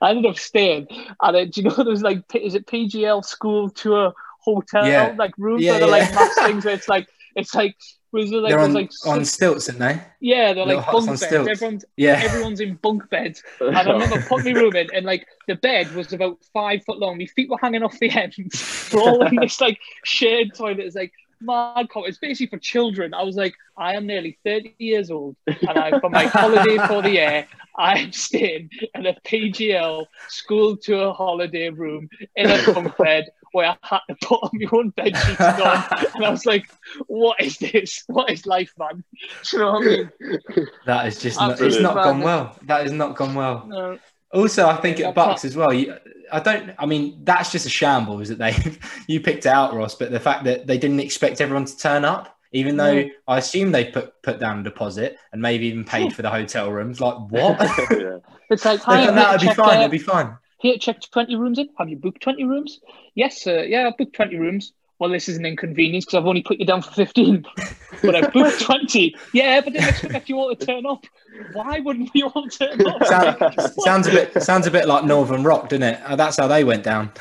I ended up staying. And uh, do you know there's like is it PGL school tour hotel
Yeah.
like rooms
Yeah,
where they're like
yeah.
things where it's like it's like was like
they're on,
like
on stilts, aren't they?
yeah they're
little
like bunk beds.
stilts.
Everyone's
Yeah.
everyone's in bunk beds. And I remember putting my room in, and like the bed was about five foot long. My feet were hanging off the ends. We're all in this like shared toilet. It's like mad. com- It's basically for children. I was like, I am nearly thirty years old, and I for my holiday for the year, I'm staying in a PGL school tour holiday room in a bunk bed where I had to put on my own bed sheets on, and I was like, what is this? What is life, man? Do you know what I mean?
That is just not, it's not gone well. That has not gone well.
No.
Also, I think at BUCS as well. You, I don't. I mean, that's just a shambles that they you picked it out, Ross. But the fact that they didn't expect everyone to turn up, even though
No.
I assume they put put down a deposit and maybe even paid for the hotel rooms. Like what?
yeah.
It's like,
that would be fine. It'd be fine.
Here to check 20 rooms in. Have you booked 20 rooms? Yes, sir. Yeah, I've booked 20 rooms. Well, this is an inconvenience because I've only put you down for 15. but I've booked 20. Yeah, but didn't expect you all to turn up. Why wouldn't we all turn up?
Sound, sounds a bit sounds a bit like Northern Rock, doesn't it? Uh, that's how they went down.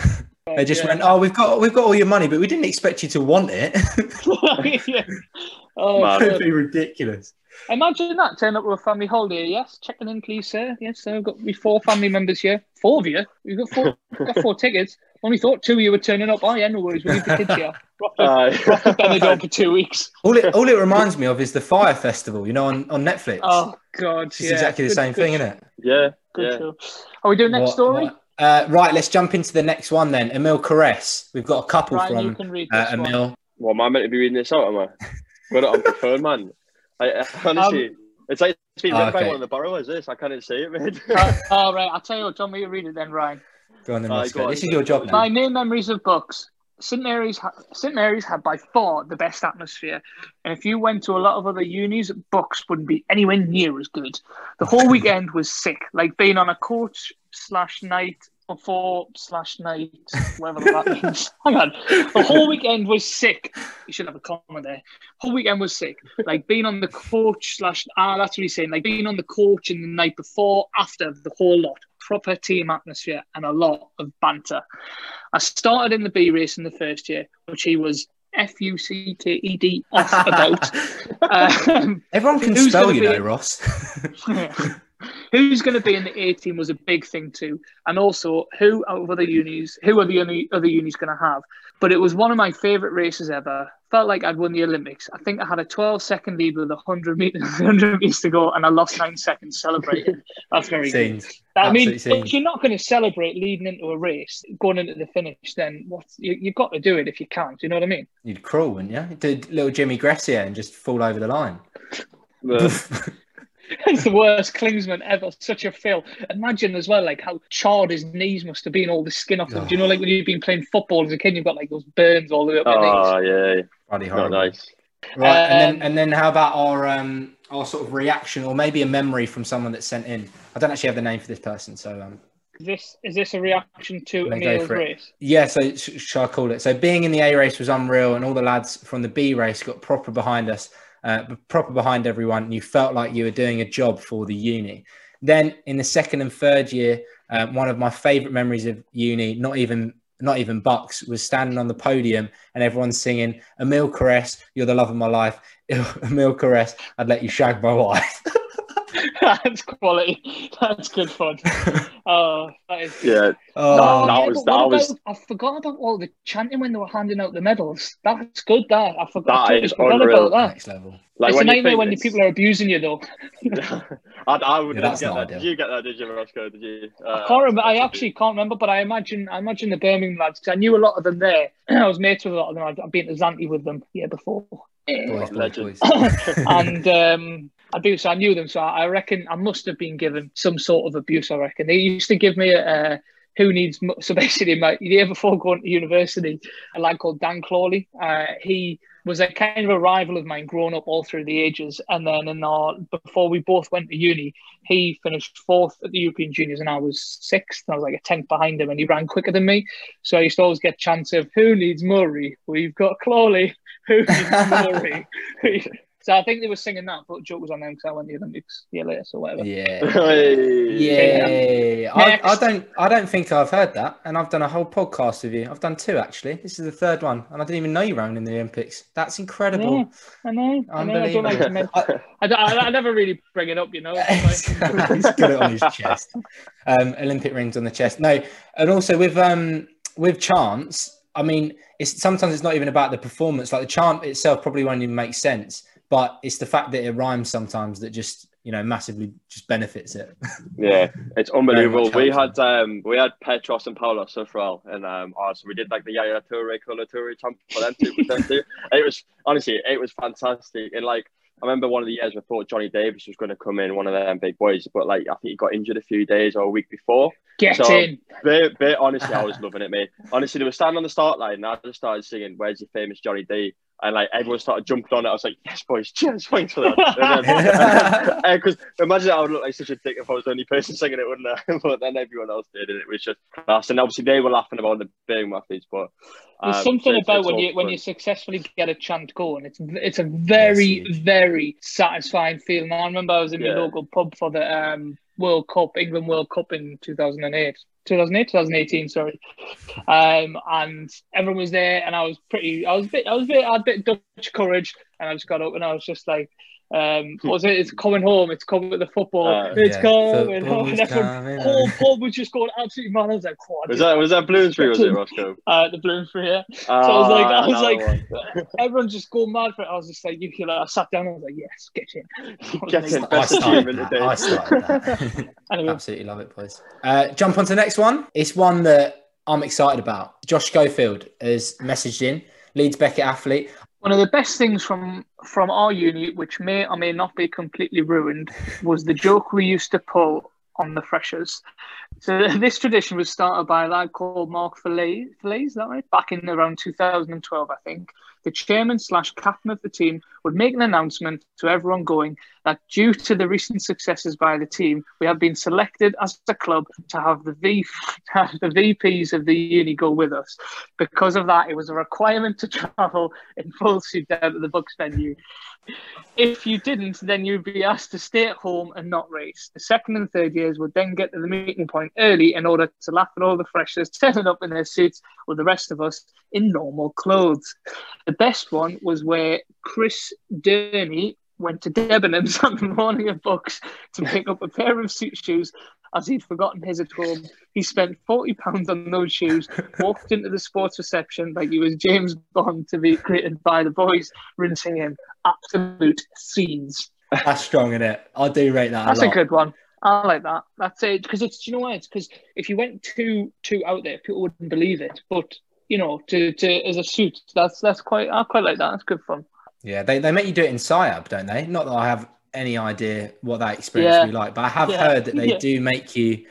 They just
Yeah.
went, "Oh, we've got we've got all your money, but we didn't expect you to want it."
Yeah. Oh,
Mad.
It'd be ridiculous.
Imagine that. Turn up with a family holiday. Yes, checking in, please, sir. Yes, sir. I've got we four family members here. Four of you. We've got four, got four tickets. Only thought two of you were turning up. Oh, yeah, no worries. We'll leave the kids here. Rock the,
Aye.
the Benidorm for two weeks.
All it all it reminds me of is the Fyre Festival, you know, on, on Netflix.
Oh, God.
it's
yeah.
exactly the
Good-
same
good
thing, isn't it?
yeah,
Good
yeah.
show. Are we doing next
What-
story?
what- Uh, right, let's jump into the next one then. Emile Cairess. We've got a couple
Ryan,
from uh,
this one.
Emile.
Well, am I meant to be reading this out? Am I? Got it on my phone, man. I, I honestly, it's like it's been
Oh,
read by one of the borrowers. This I can't even say it, man.
Uh, all right, I'll tell you what. Do you me to read it then, Ryan?
Go on then,
Aye,
Roscoe.
go on,
This is your job now.
My main memories of BUCS. St Mary's, St Mary's had by far the best atmosphere, and if you went to a lot of other unis, BUCS wouldn't be anywhere near as good. The whole weekend was sick, like being on a coach slash night before slash night, whatever that means. Hang on, the whole weekend was sick. You should have a comma there. Whole weekend was sick, like being on the coach slash ah, that's what he's saying, like being on the coach in the night before, after the whole lot. Proper team atmosphere and a lot of banter. I started in the B race in the first year, which he was F U C K E D off about. Um,
Everyone can spell you though, Ross.
who's going to be in the A team was a big thing too, and also who out of other unis, who are the only other unis going to have? But it was one of my favourite races ever. Felt like I'd won the Olympics. I think I had a 12 second lead with 100 meters, 100 meters to go, and I lost nine seconds celebrating. That's very good.
Scenes.
I mean,
scenes.
if you're not going to celebrate leading into a race, going into the finish, then what you, you've got to do it if you can. Do you know what I mean?
You'd crawl, wouldn't you? Did little Jimmy Gressier and just fall over the line.
The-
It's the worst Klinsmann ever. Such a fail. Imagine as well, like how charred his knees must have been, all the skin off them. Do you know, like when you've been playing football as a kid, you've got like those burns all the way up your knees.
oh yeah,
Bloody
not nice.
Right, and
Um,
then and then how about our um our sort of reaction or maybe a memory from someone that sent in? I don't actually have the name for this person, so um
Is this is this a reaction to
Then go Emile's
race?
yeah. So sh- shall I call it? So being in the A race was unreal, and all the lads from the B race got proper behind us, uh, proper behind everyone. You felt like you were doing a job for the uni. Then in the second and third year, um, one of my favourite memories of uni, not even not even BUCS, was standing on the podium and everyone's singing "Emile Cairess, you're the love of my life." Emile Cairess, I'd let you shag my wife.
That's quality. That's good fun. Oh, that is.
Yeah,
Oh,
that
yeah,
was- that
what
was-
I forgot about all the chanting when they were handing out the medals. That's good. That I forgot.
That
I totally
is
forgot
unreal.
about that.
next level.
like
it's a
when you
nightmare when the
it's-
people are abusing you, though.
I, I would
Yeah,
get that.
ideal.
Did you get that? Did you, Roscoe? Did you? Uh,
I can't remember. I actually can't remember, but I imagine. I imagine the Birmingham lads because I knew a lot of them there. I was mates with a lot of them. I've I've been to Zante with them year before.
Boys, boys,
Legend.
boys.
and um, I do. So I knew them. So I reckon I must have been given some sort of abuse. I reckon they used to give me a. a who needs so basically my the year before going to university a lad called Dan Clawley uh, he was a kind of a rival of mine growing up all through the ages and then in our before we both went to uni he finished fourth at the European Juniors and I was sixth and I was like a tenth behind him and he ran quicker than me so I used to always get chance of who needs Murray we've got Clawley who needs Murray so I think they were singing that but joke was on them because I went to the Olympics a year later so whatever
Yeah.
Hey.
Yeah, I, I don't. I don't think I've heard that, and I've done a whole podcast with you. I've done two actually. This is the third one, and I didn't even know you ran in the Olympics. That's incredible.
Yeah, I know. I know. I don't like to men-
I-
I, I, I never really bring it up, you know.
He's got it on his chest. Um, Olympic rings on the chest. No, and also with um with chants. I mean, it's sometimes it's not even about the performance. Like the chant itself probably won't even make sense, but it's the fact that it rhymes sometimes that just you know massively just benefits it.
Yeah, it's unbelievable. We had um we had Petros and Paulo Sufral and um ours. We did like the Yaya Toure, Kolo Toure champ for them too. for them too. It was honestly it was fantastic. And like I remember one of the years we thought Johnny Davis was going to come in, one of them big boys, but like I think he got injured a few days or a week before.
Get
So-
in.
Bit, bit, honestly, I was loving it, mate. Honestly, they were standing on the start line, and I just started singing "Where's your famous Johnny D?" And like everyone started jumping on it. I was like, "Yes, boys, cheers, thanks for that." Because imagine I would look like such a dick if I was the only person singing it, wouldn't I? but then everyone else did, and it was just class. And obviously, they were laughing about the Birmingham athletes, but
There's
um,
something
it's-
about when you when you successfully get a chant going. It's it's a very
huge.
very satisfying feeling. I remember I was in
Yeah.
my local pub for the um, World Cup, England World Cup in 2008. 2008, 2018, sorry. Um, and everyone was there, and I was pretty, I was a bit, I was a bit, I had a bit Dutch courage, and I just got up and I was just like, um, was it? It's coming home. It's coming with the football.
Uh,
it's
Yeah,
coming home.
football's
And everyone,
coming
whole
home.
was just going absolutely mad. I was like, "What?"
was that was that Bloomsbury? Was it Roscoe?
uh, the Bloomsbury, yeah.
So
I was like- I was
Ah,
like- Everyone just going mad for it. I was just like, you feel like I sat down. I was like, yes, get in. I was
Get
like,
in.
I
Best
started
achievement
that.
today.
I started that.
Anyway,
Absolutely love it, boys. Uh, jump on to the next one. It's one that I'm excited about. Josh Schofield has messaged in, Leeds Beckett athlete.
One of the best things from from our uni, which may or may not be completely ruined, was the joke we used to pull on the freshers. So this tradition was started by a lad called Mark Fillet. Fillet, is that right? Back in around 2012, I think. The chairman slash captain of the team would make an announcement to everyone going that due to the recent successes by the team, we have been selected as a club to have the V the VPs of the uni go with us. Because of that, it was a requirement to travel in full suit down to the BUCS venue. If you didn't, then you'd be asked to stay at home and not race. The second and third years would then get to the meeting point early in order to laugh at all the freshers turning up in their suits with the rest of us in normal clothes. The best one was where Chris Durney went to Debenhams on the morning of BUCS to pick up a pair of suit shoes as he'd forgotten his at home. He spent £40 on those shoes, walked into the sports reception like he was James Bond to be greeted by the boys rinsing him. Absolute scenes.
That's strong in it. I do rate that
That's
a
a good one. I like that. That's it. Because it's, do you know why? It's because if you went too too out there, people wouldn't believe it. But you know, to, to as a suit, that's that's quite. I quite like that. That's good fun.
Yeah, they, they make you do it in SIAB, don't they? Not that I have any idea what that experience
Yeah.
would be like, but I have
Yeah.
heard that they
Yeah.
do make you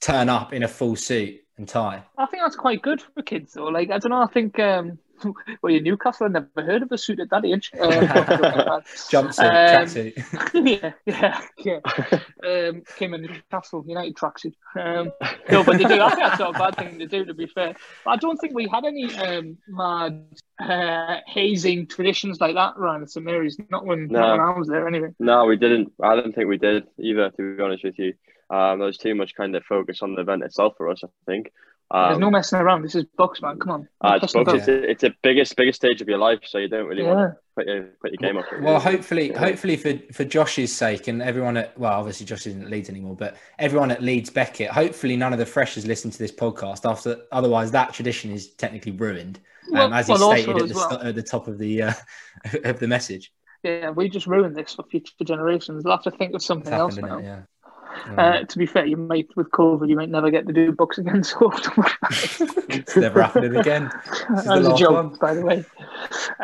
turn up in a full suit and tie.
I think that's quite good for kids, though. Like I don't know. I think um, well, you Newcastle. I never heard of a suit at that age. Uh,
Jumpsuit,
Um,
tracksuit.
yeah, yeah, yeah. Um, came in Newcastle United tracksuit. Um, no, but they do. I think that's not a bad thing to do. To be fair, but I don't think we had any um, mad uh, hazing traditions like that around at St Mary's. Not when,
No.
not when I was there, anyway.
No, we didn't. I don't think we did either. To be honest with you, um, there was too much kind of focus on the event itself for us. I think.
There's
Um,
no messing around. This is BUCS, man. Come on.
uh, it's,
Messing
booked.
about.
it's, a, it's a biggest biggest stage of your life, so you don't really want to put your put your game up.
Well, hopefully, hopefully for for Josh's sake and everyone at well, obviously Josh isn't at Leeds anymore, but everyone at Leeds Beckett. Hopefully, none of the freshers listen to this podcast. After otherwise, that tradition is technically ruined, um, as he
well,
stated at the
well.
st- at the top of the uh, of the message.
Yeah, we just ruined this for future generations. They'll have to think of
It's
something else now.
it? Yeah.
Uh, to be fair, you might with COVID, you might never get to do BUCS again. So
it's never happening again. This is
that
the
was a joke,
one.
by the way.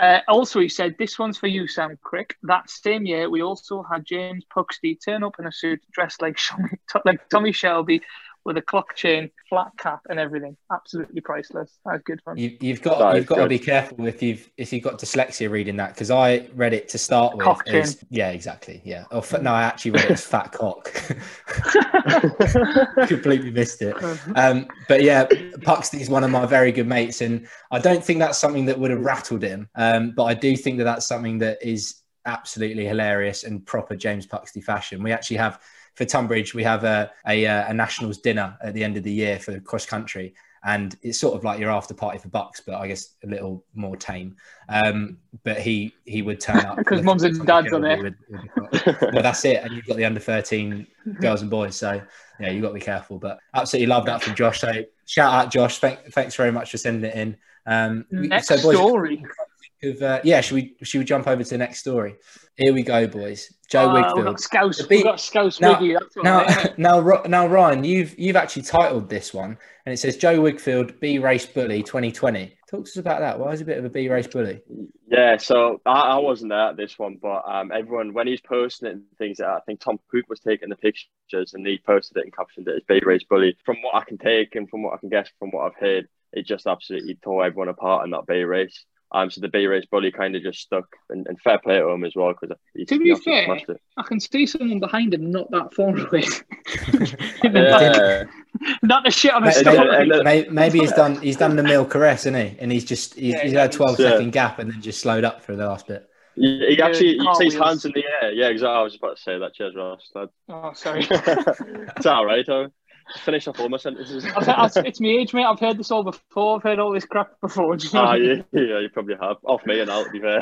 Uh, also, he said this one's for you, Sam Crick. That same year, we also had James Puxty turn up in a suit dressed like like Tommy Shelby with a clock chain, flat cap, and everything. Absolutely priceless. That was good fun.
You, you've got
That
you've
is
got to be careful if you've if you've got dyslexia reading that because I read it to start with.
Cock chin.
as- yeah, exactly. Yeah. Oh fa- no, I actually read it as fat cock. Completely missed it. Um, but yeah, Puxty's one of my very good mates, and I don't think that's something that would have rattled him. Um, but I do think that that's something that is absolutely hilarious and proper James Puxty fashion. We actually have for Tonbridge, we have a, a, uh, a nationals dinner at the end of the year for cross country. And it's sort of like your after party for BUCS, but I guess a little more tame. Um, but he he would turn up
Because mums and dads are there.
with- with the well, that's it. And you've got the under 13 girls and boys. So, yeah, you've got to be careful. But absolutely love that from Josh. So, shout out, Josh. Thank, thanks very much for sending it in. Um,
Next
so, boys,
story.
Of, uh, yeah, should we should we jump over to the next story? Here we go, boys. Joe
Uh, we've
Wigfield.
got Scouse.
The beat-
We've got Scouse
Now-
Wiggy. That's
Now,
right. isn't
now, now, Ryan, you've you've actually titled this one, and it says Joe Wigfield B Race Bully 2020. Talk to us about that. Why is he a bit of a B Race bully?
Yeah, so I, I wasn't there at this one, but um, everyone when he's posting it and things like that, I think Tom Cook was taking the pictures and he posted it and captioned it as B Race Bully. From what I can take and from what I can guess from what I've heard, it just absolutely tore everyone apart in that B Race. Um, so the B Race Bully kind of just stuck, and, and fair play to him as well because he,
To
he
be fair. I can see someone behind him not that far away. In the back.
Yeah,
Not the shit on his
Maybe,
and-
story.
and-
maybe, maybe he's done he's done the Emile Cairess, isn't he? And he's just he's,
Yeah,
he's had a 12
yeah.
second gap and then just slowed up for the last bit.
he, he actually he
cartwheels.
sees hands in the air. Yeah, exactly. I was about to say that. Cheers, Ross. That-
Oh, sorry.
it's all right. I'll finish off all my sentences.
I've, I've, it's me age, mate. I've heard this all before. I've heard all this crap before. Do you know
Ah,
what I mean?
yeah, yeah, you probably have. Off me and I'll to be fair.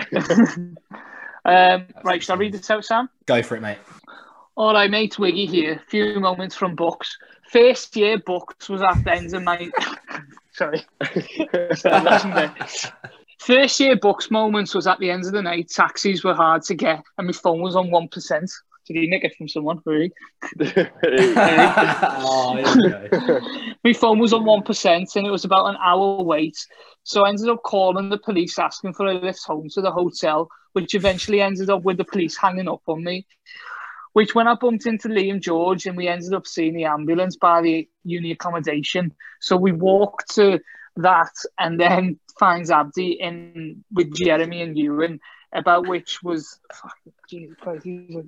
um, right, shall I read this out, Sam?
Go for it, mate.
All right, mate, Wiggy here. Few moments from BUCS. First year BUCS was at the end of my. Sorry. First year BUCS moments was at the end of the night. Taxis were hard to get, and my phone was on one percent. Did he nick it from someone? Really?
oh.
My phone was on one percent, and it was about an hour wait. So I ended up calling the police, asking for a lift home to the hotel, which eventually ended up with the police hanging up on me. Which, when I bumped into Liam George, and we ended up seeing the ambulance by the uni accommodation. So we walked to that, and then finds Abdi in with Jeremy and Ewan, about which was fucking Jesus Christ. he's a-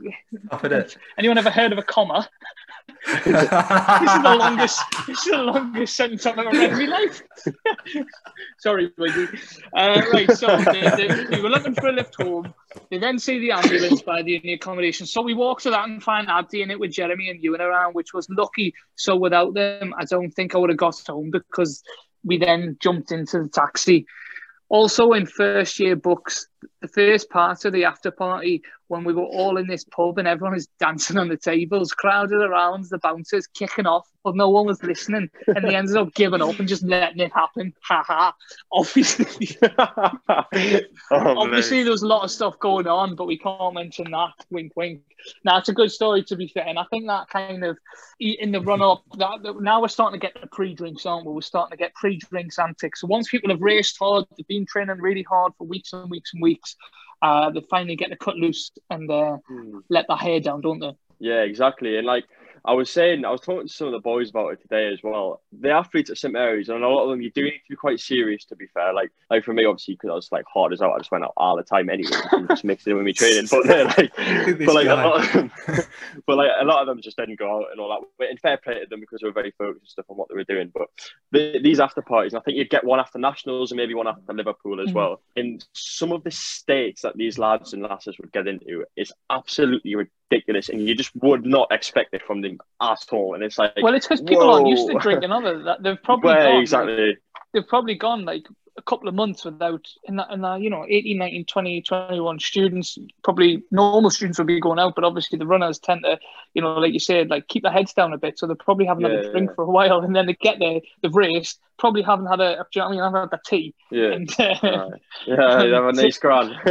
Off with it.
Anyone ever heard of a comma? This is the longest. This is the longest sentence I've ever read in my life. Sorry, Wiggy. Uh, right, so they, they, we were looking for a lift home. They then see the ambulance by the uni accommodation. So we walk to that and find Abdi in it with Jeremy and Ewan around, which was lucky. So without them, I don't think I would have got home because we then jumped into the taxi. Also, in first year BUCS, the first part of the after party, when we were all in this pub and everyone was dancing on the tables, crowded around, the bouncers kicking off, but no one was listening. And they ended up giving up and just letting it happen. Ha ha. Obviously,
oh,
obviously, there was a lot of stuff going on, but we can't mention that. Wink, wink. Now, it's a good story, to be fair. And I think that kind of, in the run up, that, now we're starting to get the pre drinks, aren't we? We're starting to get pre drinks antics. So once people have raced hard, they've been training really hard for weeks and weeks and weeks, uh, they finally get the cut loose and uh,
Hmm.
let their hair down, don't they?
Yeah, exactly. And like I was saying, I was talking to some of the boys about it today as well. The athletes at St Mary's, and a lot of them, you do need to be quite serious. To be fair, like like for me, obviously, because I was like hard as out, I just went out all the time anyway, and just mixed it in with me training. But uh, like, but like a lot of them, but like a lot of them just didn't go out and all that. But in fair play to them because they were very focused and stuff on what they were doing. But the, these after parties, and I think you'd get one after nationals and maybe one after Liverpool as
Mhm.
well. In some of the states that these lads and lasses would get into, is absolutely ridiculous, and you just would not expect it from them at all, and it's like
Well, it's because people aren't used to drinking, they? That They've probably
Well,
gone, like,
exactly.
they've probably gone like a couple of months without in that, in that you know 18 19 20 21 students probably normal students would be going out but obviously the runners tend to you know like you said like keep their heads down a bit so they probably haven't had
Yeah,
a drink
yeah.
for a while and then they get there they've raced probably haven't had a you know I mean haven't had the tea
Yeah.
and, uh,
Right. Yeah, you have a nice grand.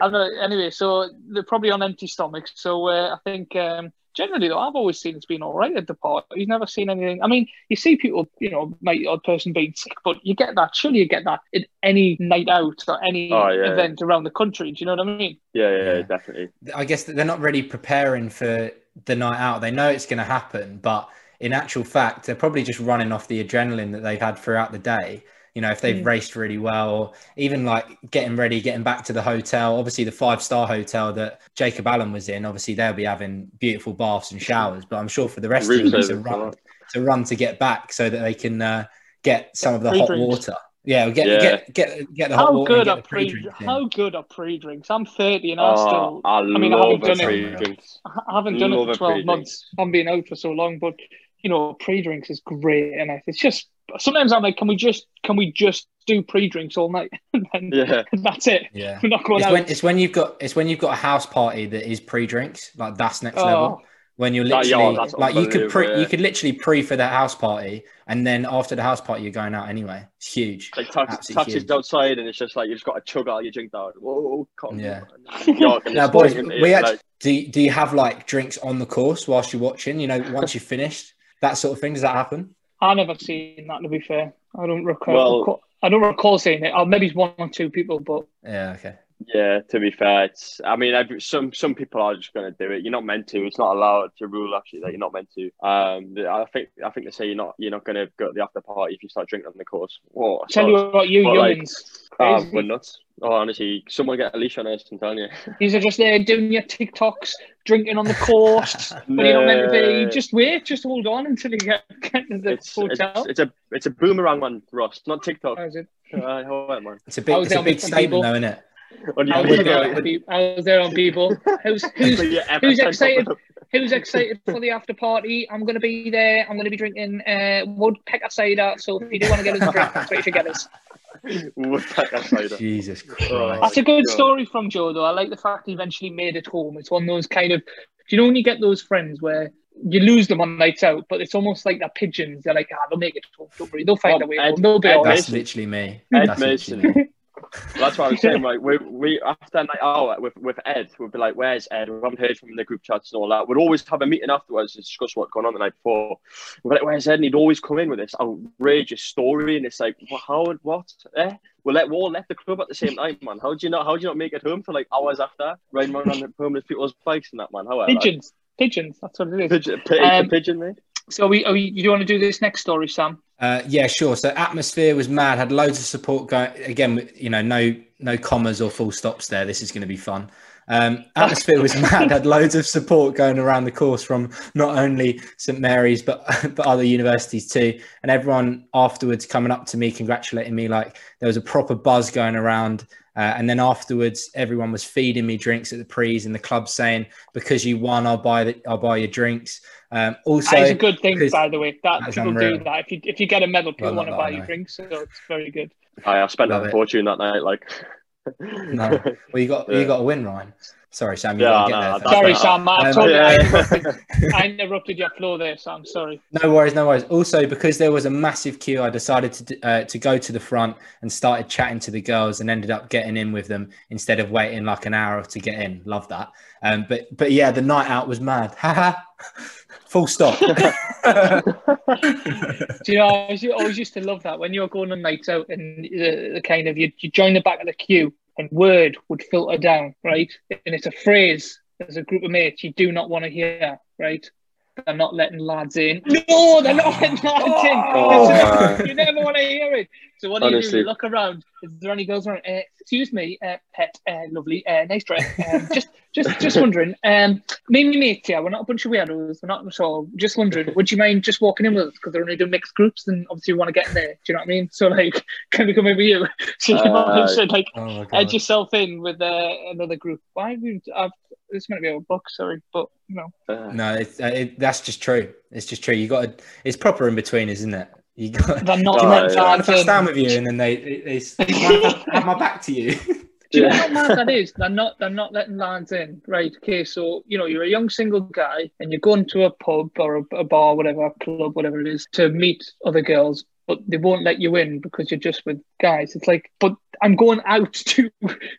I know. Anyway, so they're probably on empty stomachs. So uh, I think um, generally, though, I've always seen it's been all right at the park. You've never seen anything. I mean, you see people, you know, might odd person being sick, but you get that. Surely you get that at any night out or any
Oh, yeah.
event around the country. Do you know what I mean?
yeah, yeah,
Yeah.
definitely.
I guess that they're not really preparing for the night out. They know it's going to happen, but in actual fact, they're probably just running off the adrenaline that they've had throughout the day. You know, if they've
Mm.
raced really well, or even like getting ready, getting back to the hotel. Obviously, the five star hotel that Jacob Allen was in, obviously they'll be having beautiful baths and showers. But I'm sure for the rest of them, it's a
service,
run to run to get back so that they can uh, get some of the
Free
hot water. Yeah, get
Yeah.
get get get the hot
How
water and
good
get
are pre?
pre-drinks.
How good are pre-drinks? I'm 30 and I
Oh,
still.
I,
mean, I haven't done it.
pre-drinks.
I haven't done it for 12 months. I'm being out for so long, but you know, pre-drinks is great, and it's just sometimes I'm like, can we just can we just do pre-drinks all night? and
Yeah.
that's it.
Yeah.
We're not going
It's
out.
when it's when you've got it's when you've got a house party that is pre-drinks like that's next
Oh.
level when you're
That- yeah,
literally like you could pre
yeah.
you could literally pre for that house party and then after the house party you're going out anyway it's huge
Like tax,
Absolutely
taxis
huge.
outside, and it's just like you've just got to chug all your drink down. Whoa, come
Yeah.
on. York and
now
it's
boys we actually
like-
do, do you have like drinks on the course whilst you're watching you know once you've finished that sort of thing does that happen
I never seen that. To be fair, I don't recall.
Well-
I don't recall seeing it. Or maybe one or two people, but
yeah okay
Yeah, to be fair, it's. I mean, every, some some people are just going to do it. You're not meant to. It's not allowed to rule actually that you're not meant to. Um, I think I think they say you're not you're not going to go to the after party if you start drinking on the course. Whoa,
tell you what, you
But, like,
youngins,
ah,
crazy.
we're nuts. Oh, honestly, someone get a leash on us. I'm telling you.
These are just there doing your TikToks, drinking on the course. when you're not meant to be. Just wait, just hold on until you get, get to the
It's, it's
hotel.
it's a it's a boomerang one, Ross, not TikTok.
How is it?
Uh, hold man.
it's a big
I was
it's a big statement
people.
though isn't it
On
I was, there on
video.
Be- I was there on Beeble. Who's who's who's excited? who's excited for the after party? I'm going to be there. I'm going to be drinking uh, woodpecker cider. So if you do want to get us a drink, that's what you should get us.
Woodpecker cider.
Jesus Christ.
That's a good
God.
story from Joe, though. I like the fact he eventually made it home. It's one of those kind of, do you know when you get those friends where you lose them on nights out, but it's almost like they're pigeons. They're like, ah, they'll make it home. Don't worry, they'll find
Oh,
a way
Ed-
home. They'll be
Ed
all right.
that's literally me
Ed
That's literally me.
That's what I was saying. Like we, we after a night out with, with Ed, we'd be like, "Where's Ed?" We haven't heard from him in the group chats and all that. We'd always have a meeting afterwards to discuss what's going on the night before. We'd be like, "Where's Ed?" And he'd always come in with this outrageous story, and it's like, well, "How? What? Eh?" We let we all left the club at the same time, man. How do you not? How do you not make it home for like hours after riding around on the homeless people's bikes and that, man? How
Pigeons. Pigeons. That's what it is.
Pigeon, pigeon,
Um,
pigeon, mate.
So, we, are we, you do want to do this next story, Sam?
Uh, yeah, sure. So atmosphere was mad. Had loads of support going. Again, you know, no no commas or full stops there. This is going to be fun. Um, atmosphere was mad. Had loads of support going around the course from not only St Mary's but but other universities too. And everyone afterwards coming up to me, congratulating me. Like there was a proper buzz going around. Uh, and then afterwards, everyone was feeding me drinks at the prees in the club, saying, "Because you won, I'll buy the, I'll buy your drinks." Um, also,
that is a good thing, by the way. That
That's
people
unreal.
do that. If you if you get a medal, people want to buy you drinks, so it's very good.
I, I spent
Love
a
it.
fortune that night. Like,
No. Well, you got
Yeah.
you got a win, Ryan. Sorry, Sam. You
Yeah,
got to
no,
there.
that's-
Sorry,
uh,
Sam. I,
um,
totally, I, interrupted, I interrupted your flow there, Sam. Sorry.
No worries, no worries. Also, because there was a massive queue, I decided to uh, to go to the front and started chatting to the girls, and ended up getting in with them instead of waiting like an hour to get in. Love that. Um, but but yeah, the night out was mad. Haha. Full stop.
Do you know, I always- always used to love that when you were going on nights out and the, the kind of you, you join the back of the queue and word would filter down, right? And it's a phrase as a group of mates you do not want to hear, right? They're not letting lads in. No, they're not letting lads
Oh,
in. you never want to hear it. So what do you do? Look around. Is there any girls around? Uh, excuse me, uh, pet, uh, lovely, uh, nice dress. Um, just, just, just wondering. Um, me and my mates here. We're not a bunch of weirdos. We're not at all. Just wondering. Would you mind just walking in with us because they're only doing mixed groups and obviously we want to get in there. Do you know what I mean? So like, can we come in with you? So you
Uh,
should like
oh
edge yourself in with uh, another group. Why have you? I've, This might be a book, sorry, but no.
Uh,
No, it's, uh, it, that's just true. It's just true. You got to. It's proper in between, isn't it? You got.
They're not
Oh,
letting
yeah.
I
lads
down with you, and then they they, they, they have, have my back to you.
Do you know
Yeah.
how mad that is? They're not they're not letting lads in. Right, okay, so you know, you're a young single guy and you're going to a pub or a, a bar, whatever, a club, whatever it is, to meet other girls, but they won't let you in because you're just with guys. It's like, but I'm going out to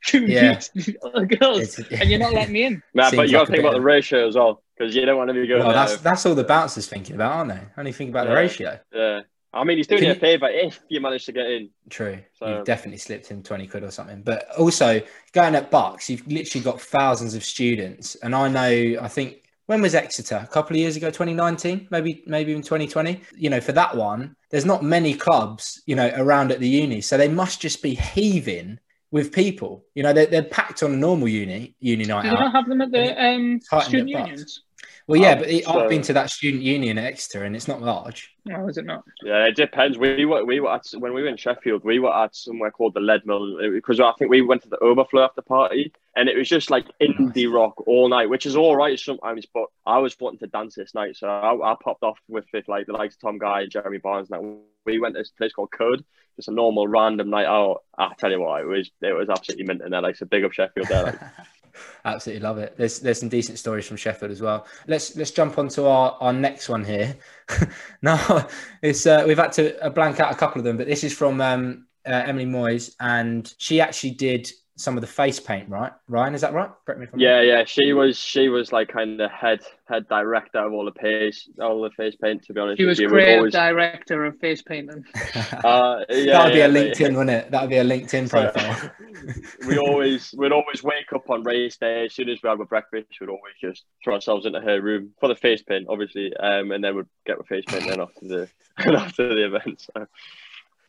to
Yeah.
meet other girls
It's-
and you're not letting me in.
man,
Seems
but you got to think
bit
about the
of-
ratio as well, because you don't want to be going
Well, that's
there.
that's all the bouncers thinking about, aren't they? Only think about the ratio.
Yeah. I mean, he's doing
Can
you a
you-
favour if you manage to get in.
True.
So-
you've definitely slipped him 20 quid or something. But also, going at BUCS, you've literally got thousands of students. And I know, I think, when was Exeter? A couple of years ago, 2019, maybe, maybe even 2020. You know, for that one, there's not many clubs, you know, around at the uni. So they must just be heaving with people. You know, they're, they're packed on a normal uni, uni night
you not have them at the um, student unions?
Well, yeah,
Oh,
but um, it,
so-
I've been to that student union at Exeter and it's not large.
No, is it not?
Yeah, it depends. We were we were at when we were in Sheffield, we were at somewhere called the Leadmill because I think we went to the Overflow after party, and it was just like indie rock all night, which is all right sometimes. But I was wanting to dance this night, so I, I popped off with, with like the likes of Tom Guy, Jeremy Barnes. Now we went to this place called Code, just a normal random night out. Ah, I tell you what, it was it was absolutely mint in there. Like so, big up Sheffield there. Like,
Absolutely love it. There's there's some decent stories from Sheffield as well. Let's let's jump on to our, our next one here. now it's uh, we've had to uh, blank out a couple of them, but this is from um, uh, Emily Moyes, and she actually did some of the face paint, right? Ryan, is that right? Correct me if I'm
yeah, yeah, she was she was like kind of head head director of all the face all the face paint. To be honest, she
was creative
always-
director of face painting.
Uh, yeah,
that would be a
but-
LinkedIn, wouldn't it? That would be a LinkedIn profile.
we always we'd always wake up on race day as soon as we had our breakfast. We'd always just throw ourselves into her room for the face paint, obviously, um, and then we'd get the face paint then after the after the event. So.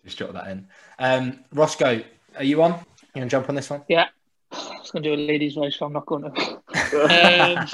Just jot that in. Um, Roscoe, are you on? You gonna jump on this one?
Yeah. I was going to do a lady's voice, but I'm not going to. Um,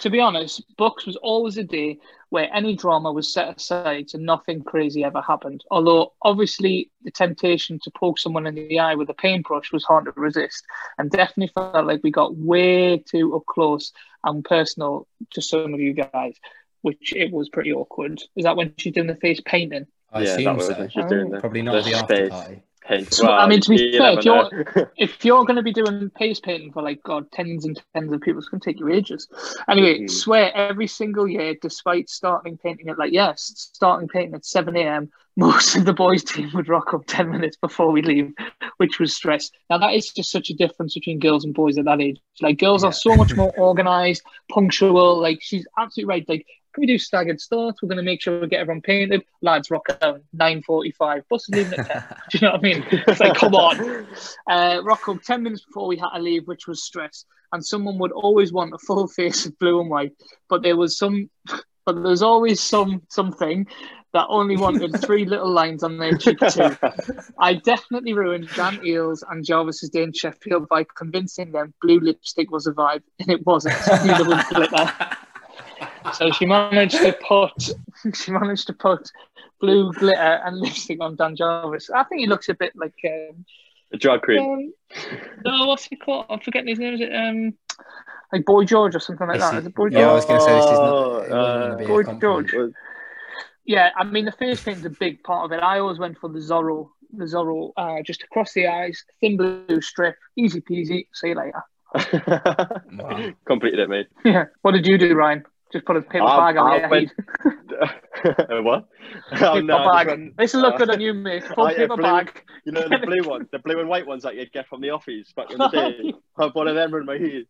to be honest, BUCS was always a day where any drama was set aside so nothing crazy ever happened. Although, obviously, the temptation to poke someone in the eye with a paintbrush was hard to resist and definitely felt like we got way too up close and personal to some of you guys, which it was pretty awkward. Is that when she's doing the face painting?
I
yeah, that
assume
was
so.
she's doing the,
Probably not
the
the after party.
Paint.
So, I mean, to be fair, if you're- if you're going to be doing face painting for like god tens and tens of people it's going to take you ages anyway
Mhm.
swear every single year despite starting painting at like yes starting painting at 7 a.m most of the boys team would rock up 10 minutes before we leave which was stress now that is just such a difference between girls and boys at that age like girls
Yeah.
are so much more organized punctual like she's absolutely right like can we do staggered starts? We're going to make sure we get everyone painted. Lads, rock down. 9.45. Bus is leaving at 10. Do you know what I mean? It's like, come on. Uh, rock up 10 minutes before we had to leave, which was stress. And someone would always want a full face of blue and white. But there was some, but there's always some something that only wanted three little lines on their cheek too. I definitely ruined Dan Eels and Jarvis's day in Sheffield by convincing them blue lipstick was a vibe, and it wasn't. Neither was glitter. So she managed to put she managed to put blue glitter and lipstick on Dan Jarvis. I think he looks a bit like um,
The drag queen.
um no, what's he called? I'm forgetting his name. Is it um like Boy George or something like
This
that?
is-
Is it Boy
yeah, I was going to say this is not. It wasn't going to be
Boy
a compliment.
George. Yeah, I mean the face paint's a big part of it. I always went for the Zorro, the Zorro, uh, just across the eyes, thin blue strip, easy peasy. See you later.
Wow.
Completed it, mate.
Yeah. What did you do, Ryan? Just put a paper
I-
bag on
I
your
went-
head.
what? Oh,
Paper
no,
bag.
went-
This look
uh,
good on you, mate. Full
Oh,
paper
blue-
bag.
You know the blue one, the blue and white ones that you'd get from the office back in the day. I've one of them in my head.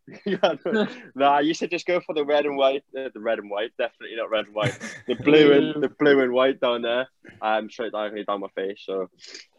no, nah, I used to just go for the red and white. Uh, the red and white, definitely not red and white. The blue and the blue and white down there, um, straight down, down my face. So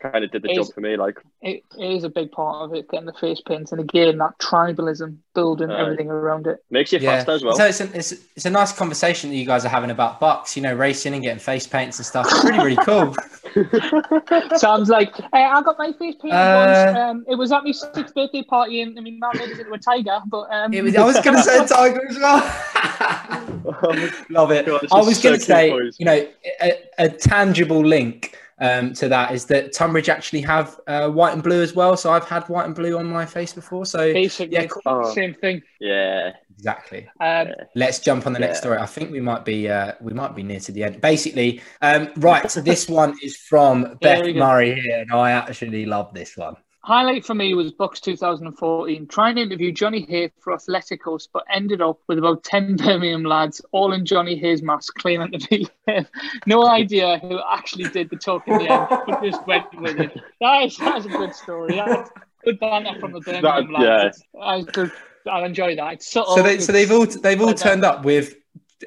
kind of did the
Is-
job for me. Like,
It, it is a big part of it, getting the face paints, and again that tribalism, building
Aye.
everything around it.
makes you faster as well.
So it's, an, it's it's a nice conversation that you guys are having about BUCS. You know, racing and getting face paints and stuff. It's really really cool.
Sounds like hey, I got my face painted
Uh,
once. Um, it was at my sixth birthday party, and I mean, my made us into a tiger, but um,
It was, I was going to say tiger as well. Love it.
God,
I was
so
going to say,
boys.
you know, a, a tangible link um, to that is that Tonbridge actually have uh, white and blue as well. So I've had white and blue on my face before. So
Basically,
yeah, cool.
Oh.
same thing.
Yeah.
Exactly.
Um,
Let's jump on the next
Yeah.
story. I think we might be uh, we might be near to the end. Basically, um, right. So this one is from Beth
we go.
Murray here, and I actually love this one.
Highlight for me was BUCS 2014, trying to interview Johnny Hay for Athleticos, but ended up with about 10 Birmingham lads, all in Johnny Hay's mask, claiming to be him. No idea who actually did the talk in the end, but just went with it. That is, that is a good story. That's good banter from the Birmingham
That-
lads. I, good, I enjoy that. It's subtle.
So they so they've all they've all turned up with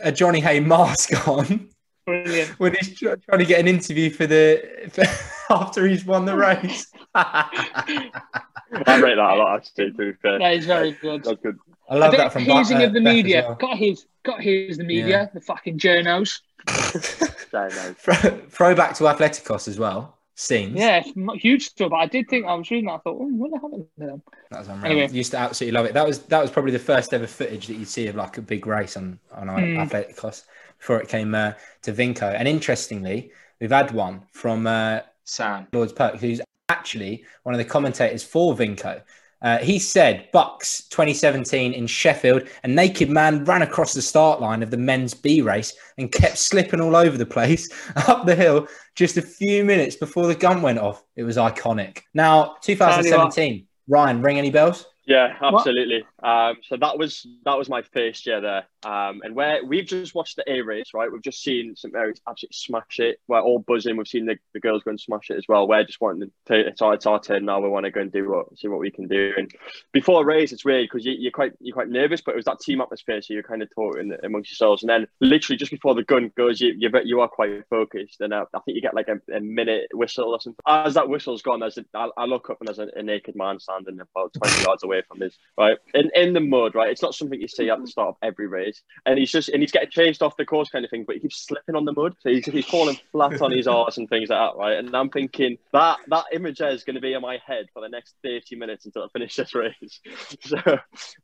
a Johnny Hay mask on
brilliant.
when he's tr- trying to get an interview for the for, after he's won the race.
I rate that a lot, actually, to be fair.
That is very good.
That's good.
I love
a
that
bit
from
hazing
Ba-
of the
Beth
media.
well.
Got his, got his the media,
Yeah.
the fucking journos.
Throw- Throwback to Athleticos as well. Scenes.
Yeah, it's huge stuff. But I did think I was reading that. I thought, oh, what happened to them?
That was unreal.
Anyway.
Used to absolutely love it. That was that was probably the first ever footage that you'd see of like a big race on on
Hmm.
Athleticos before it came uh, to Vinco. And interestingly, we've had one from uh,
Sam.
Lords Perk, who's actually one of the commentators for Vinco. Uh, he said BUCS 2017 in Sheffield, a naked man ran across the start line of the men's B race and kept slipping all over the place up the hill just a few minutes before the gun went off. It was iconic. Now, 2017, Ryan, ring any bells?
Yeah, absolutely. Um, so that was that was my first year there, um, and where we've just watched the A race, right? We've just seen St Mary's absolutely smash it. We're all buzzing. We've seen the, the girls go and smash it as well. We're just wanting to. It's our, it's our turn now. We want to go and do what see what we can do. And before a race, it's weird because you, you're quite you're quite nervous, but it was that team atmosphere, so you're kind of talking amongst yourselves. And then literally just before the gun goes, you you you are quite focused, and uh, I think you get like a, a minute whistle or something. As that whistle's gone, there's a, I, I look up and there's a, a naked man standing about 20 yards away from us, right? In in the mud, right? It's not something you see at the start of every race. And he's just and he's getting chased off the course kind of thing, but he keeps slipping on the mud. So he's, he's falling flat on his arse and things like that, right? And I'm thinking that that image is going to be in my head for the next 30 minutes until I finish this race. So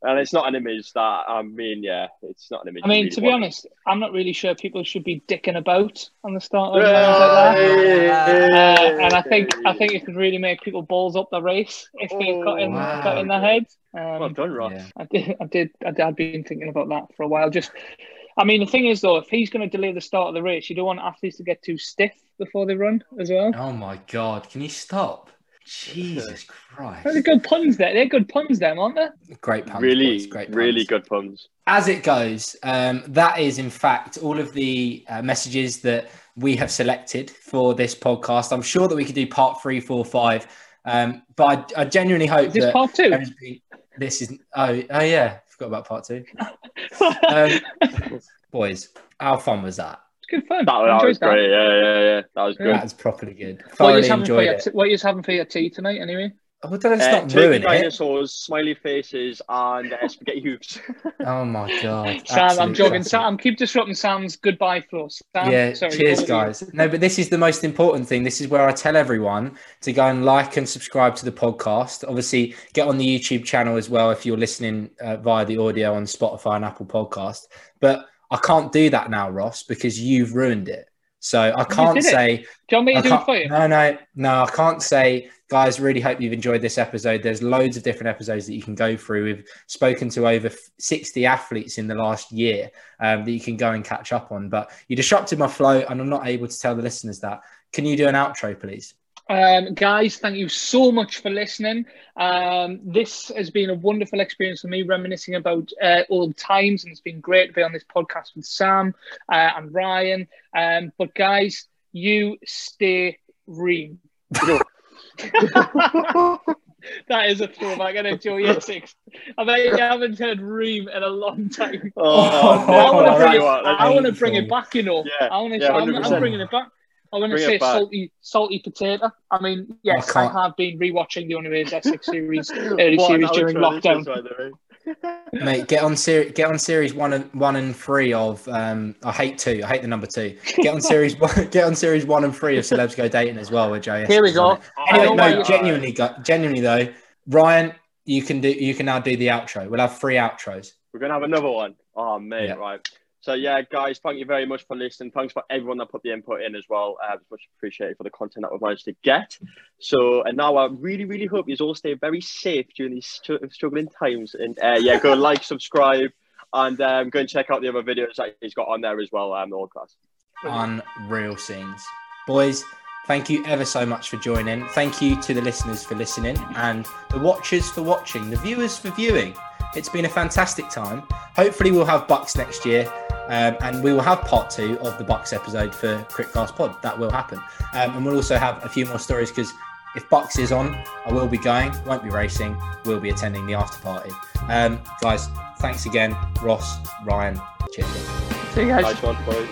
and it's not an image that I mean, yeah, it's not an image.
I mean,
you
to be
want.
honest, I'm not really sure people should be dicking about on the start of races like that. Uh, and I think I think it could really make people balls up the race if they've got in
wow.
got in their head.
well
Um,
done, Ross.
Yeah.
I did, I did, I did, I'd been thinking about that for a while. Just, I mean, the thing is though, if he's going to delay the start of the race, you don't want athletes to get too stiff before they run as well.
Oh my God. Can you stop? Jesus Christ.
They're good puns there. They're good puns, them, aren't they?
Great puns.
Really,
boys, great
really
puns.
good puns.
As it goes, um, that is in fact all of the uh, messages that we have selected for this podcast. I'm sure that we could do part three, four, five, um, but I, I genuinely hope
Is this
that
part two?
been- this is. Oh, oh yeah, forgot about part two. Um, boys, how fun was that?
it's good fun.
That,
I
that
enjoyed
was great. Yeah, yeah, yeah. That was good.
Yeah.
That was properly good.
What are you having for your t- what are you having for your tea tonight? Anyway,
Oh, don't let's
Uh,
not
turkey
ruin it.
dinosaurs, smiley faces, and uh, spaghetti hoops.
Oh my god,
Sam, I'm
Absolute
jogging.
classic.
Sam, keep disrupting Sam's goodbye floor. Sam,
yeah,
sorry,
cheers,
over you.
guys. No, but this is the most important thing. This is where I tell everyone to go and like and subscribe to the podcast. Obviously, get on the YouTube channel as well if you're listening uh, via the audio on Spotify and Apple Podcast. But I can't do that now, Ross, because you've ruined it. So I can't say.
Do you want me to do it for you?
No, no, no. I can't say, guys. Really hope you've enjoyed this episode. There's loads of different episodes that you can go through. We've spoken to over 60 athletes in the last year um, that you can go and catch up on. But you disrupted my flow, and I'm not able to tell the listeners that. Can you do an outro, please?
Um, guys, thank you so much for listening. Um, this has been a wonderful experience for me, reminiscing about uh, old times, and it's been great to be on this podcast with Sam uh, and Ryan. Um, but guys, you stay reem. that is a throwback. I know Joey Essex. I bet you haven't heard reem in a long time.
Oh,
I want to
Oh,
bring, it, I bring it back, you know.
Yeah,
I want to.
yeah,
I'm, I'm bringing it back. I'm going to
Bring
say salty, salty potato. I mean, yes, I,
can't-
have been rewatching the Only Way Is Essex series, early
What
series during lockdown.
is, by the way.
Mate, get on series. Get on series one and one and three of. Um, I hate two. I hate the number two. Get on series one. Get on series one and three of celebs go dating as well with Joey.
Here we go.
Anyway,
know
no, genuinely, go- genuinely though, Ryan, you can do. You can now do the outro. We'll have three outros.
We're gonna have another one. Oh mate,
Yeah.
right. So yeah, guys, thank you very much for listening. Thanks for everyone that put the input in as well. Uh, it's much appreciated for the content that we've managed to get. So and now I really, really hope you all stay very safe during these struggling times. And uh, yeah, go like, subscribe, and um, go and check out the other videos that he's got on there as well. Um, all class.
Unreal scenes, boys. Thank you ever so much for joining. Thank you to the listeners for listening and the watchers for watching, the viewers for viewing. It's been a fantastic time. Hopefully, we'll have BUCS next year. Um, and we will have part two of the BUCS episode for Critcast Pod. That will happen. Um, and we'll also have a few more stories because if BUCS is on, I will be going, won't be racing, We'll be attending the after party. Um, guys, thanks again, Ross, Ryan, cheers.
See you guys.
Nice one, boys.